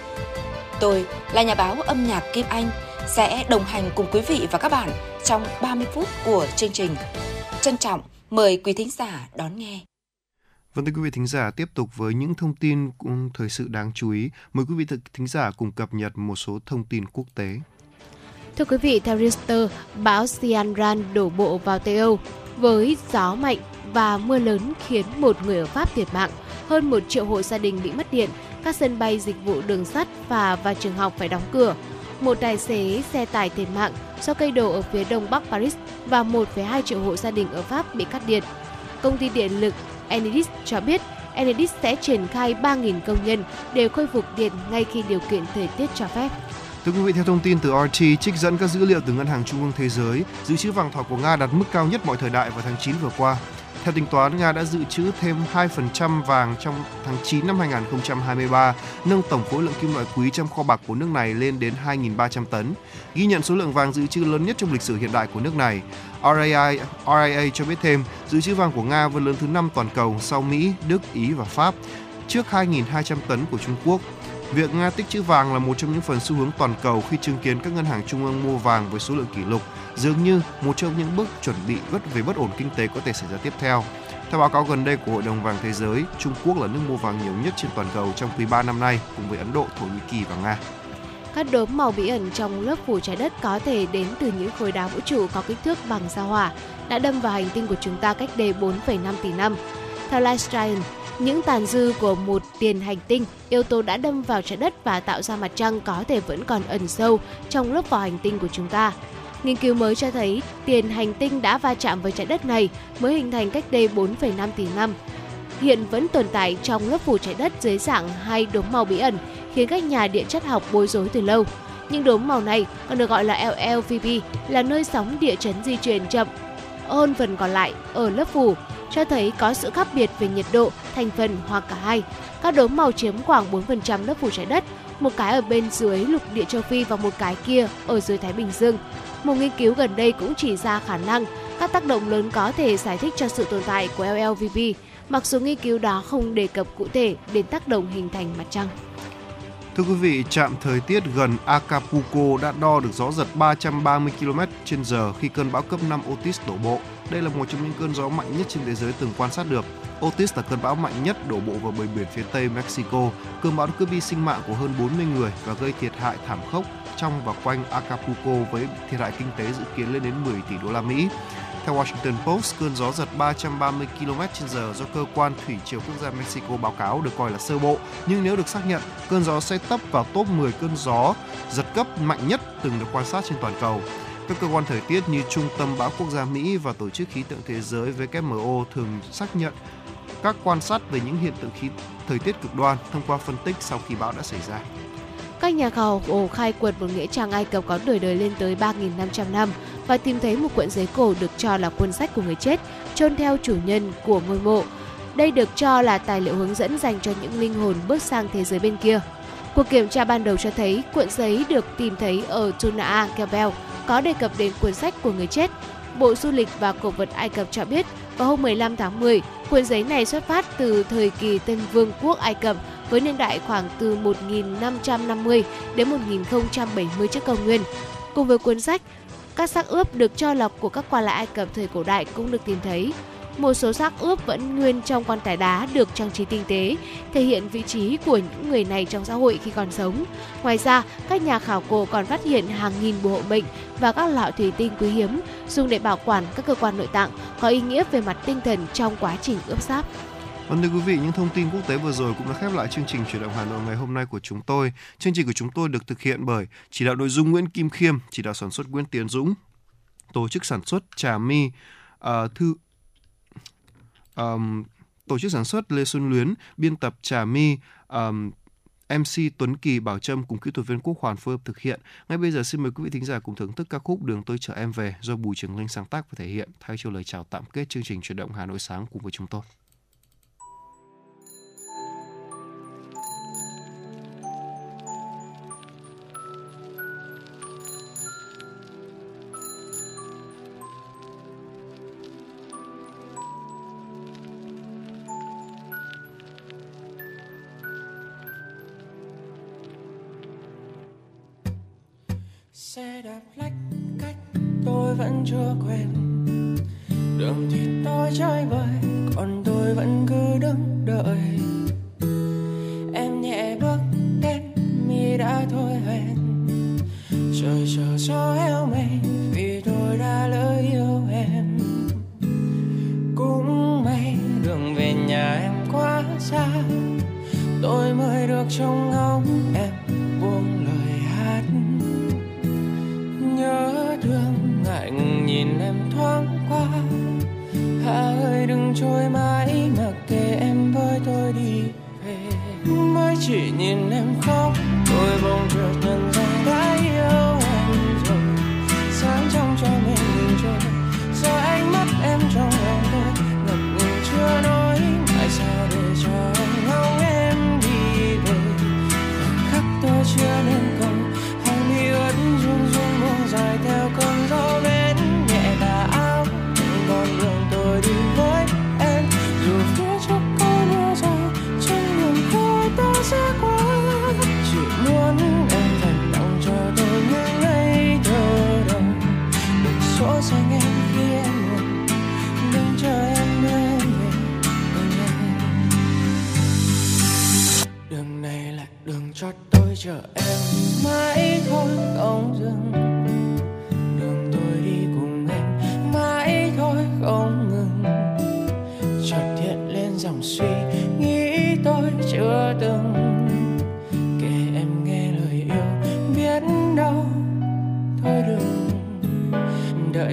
Tôi là nhà báo âm nhạc Kim Anh sẽ đồng hành cùng quý vị và các bạn trong 30 phút của chương trình. Trân trọng mời quý thính giả đón nghe. Vâng thưa quý vị thính giả, tiếp tục với những thông tin thời sự đáng chú ý. Mời quý vị thính giả cùng cập nhật một số thông tin quốc tế. Thưa quý vị, theo Reuters, bão Cianran đổ bộ vào Tây Âu với gió mạnh và mưa lớn khiến một người ở Pháp thiệt mạng, hơn một triệu hộ gia đình bị mất điện, các sân bay dịch vụ đường sắt và và trường học phải đóng cửa. Một tài xế xe tải thiệt mạng do cây đổ ở phía đông bắc Paris và 1,2 triệu hộ gia đình ở Pháp bị cắt điện. Công ty điện lực Enedis cho biết Enedis sẽ triển khai 3.000 công nhân để khôi phục điện ngay khi điều kiện thời tiết cho phép. Thưa quý vị, theo thông tin từ RT, trích dẫn các dữ liệu từ Ngân hàng Trung ương Thế giới, dự trữ vàng thỏi của Nga đạt mức cao nhất mọi thời đại vào tháng 9 vừa qua. Theo tính toán, Nga đã dự trữ thêm 2% vàng trong tháng 9 năm 2023, nâng tổng khối lượng kim loại quý trong kho bạc của nước này lên đến 2.300 tấn, ghi nhận số lượng vàng dự trữ lớn nhất trong lịch sử hiện đại của nước này. RIA, RIA cho biết thêm, dự trữ vàng của Nga vẫn lớn thứ 5 toàn cầu sau Mỹ, Đức, Ý và Pháp, trước 2.200 tấn của Trung Quốc. Việc Nga tích trữ vàng là một trong những phần xu hướng toàn cầu khi chứng kiến các ngân hàng trung ương mua vàng với số lượng kỷ lục, dường như một trong những bước chuẩn bị bất về bất ổn kinh tế có thể xảy ra tiếp theo. Theo báo cáo gần đây của Hội đồng vàng thế giới, Trung Quốc là nước mua vàng nhiều nhất trên toàn cầu trong quý 3 năm nay, cùng với Ấn Độ, Thổ Nhĩ Kỳ và Nga. Các đốm màu bí ẩn trong lớp phủ trái đất có thể đến từ những khối đá vũ trụ có kích thước bằng sao hỏa đã đâm vào hành tinh của chúng ta cách đây 4,5 tỷ năm. Theo Lifestyle, những tàn dư của một tiền hành tinh, yếu tố đã đâm vào trái đất và tạo ra mặt trăng có thể vẫn còn ẩn sâu trong lớp vỏ hành tinh của chúng ta. Nghiên cứu mới cho thấy tiền hành tinh đã va chạm với trái đất này mới hình thành cách đây 4,5 tỷ năm. Hiện vẫn tồn tại trong lớp phủ trái đất dưới dạng hai đốm màu bí ẩn, khiến các nhà địa chất học bối rối từ lâu. Những đốm màu này còn được gọi là LLVP, là nơi sóng địa chấn di chuyển chậm hơn phần còn lại ở lớp phủ, cho thấy có sự khác biệt về nhiệt độ, thành phần hoặc cả hai. Các đốm màu chiếm khoảng 4% lớp phủ trái đất, một cái ở bên dưới lục địa châu Phi và một cái kia ở dưới Thái Bình Dương. Một nghiên cứu gần đây cũng chỉ ra khả năng các tác động lớn có thể giải thích cho sự tồn tại của LLVP, mặc dù nghiên cứu đó không đề cập cụ thể đến tác động hình thành mặt trăng. Thưa quý vị, trạm thời tiết gần Acapulco đã đo được gió giật 330 km/h khi cơn bão cấp 5 Otis đổ bộ. Đây là một trong những cơn gió mạnh nhất trên thế giới từng quan sát được. Otis là cơn bão mạnh nhất đổ bộ vào bờ biển phía tây Mexico. Cơn bão đã cướp đi sinh mạng của hơn 40 người và gây thiệt hại thảm khốc trong và quanh Acapulco với thiệt hại kinh tế dự kiến lên đến 10 tỷ đô la Mỹ. Theo Washington Post, cơn gió giật 330 km/h do cơ quan thủy triều quốc gia Mexico báo cáo được coi là sơ bộ, nhưng nếu được xác nhận, cơn gió sẽ tấp vào top 10 cơn gió giật cấp mạnh nhất từng được quan sát trên toàn cầu. Các cơ quan thời tiết như Trung tâm Bão Quốc gia Mỹ và Tổ chức Khí tượng Thế giới WMO thường xác nhận các quan sát về những hiện tượng khí thời tiết cực đoan thông qua phân tích sau khi bão đã xảy ra. Các nhà khảo cổ khai quật một nghĩa trang Ai Cập có tuổi đời lên tới 3.500 năm và tìm thấy một cuộn giấy cổ được cho là cuốn sách của người chết, chôn theo chủ nhân của ngôi mộ. Đây được cho là tài liệu hướng dẫn dành cho những linh hồn bước sang thế giới bên kia. Cuộc kiểm tra ban đầu cho thấy cuộn giấy được tìm thấy ở Tunaa Kebel có đề cập đến cuốn sách của người chết. Bộ Du lịch và Cổ vật Ai Cập cho biết vào hôm 15 tháng 10, cuốn giấy này xuất phát từ thời kỳ Tân Vương quốc Ai Cập với niên đại khoảng từ 1550 đến 1070 trước công nguyên. Cùng với cuốn sách, các xác ướp được cho là của các quan lại Ai Cập thời cổ đại cũng được tìm thấy. Một số xác ướp vẫn nguyên trong quan tài đá được trang trí tinh tế, thể hiện vị trí của những người này trong xã hội khi còn sống. Ngoài ra, các nhà khảo cổ còn phát hiện hàng nghìn bộ hộ mệnh và các lọ thủy tinh quý hiếm dùng để bảo quản các cơ quan nội tạng có ý nghĩa về mặt tinh thần trong quá trình ướp xác. Vâng thưa quý vị, những thông tin quốc tế vừa rồi cũng đã khép lại chương trình chuyển động Hà Nội ngày hôm nay của chúng tôi. Chương trình của chúng tôi được thực hiện bởi chỉ đạo nội dung Nguyễn Kim Khiêm, chỉ đạo sản xuất Nguyễn Tiến Dũng, tổ chức sản xuất Trà My, uh, à, thư um, tổ chức sản xuất Lê Xuân Luyến, biên tập Trà My, um, MC Tuấn Kỳ Bảo Trâm cùng kỹ thuật viên Quốc Hoàn phối hợp thực hiện. Ngay bây giờ xin mời quý vị thính giả cùng thưởng thức ca khúc Đường tôi chở em về do Bùi Trường Linh sáng tác và thể hiện thay cho lời chào tạm kết chương trình chuyển động Hà Nội sáng cùng với chúng tôi. Quen đường thì tôi trái bời chỉ nhìn em khóc tôi bỗng chợt nhận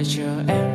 chờ em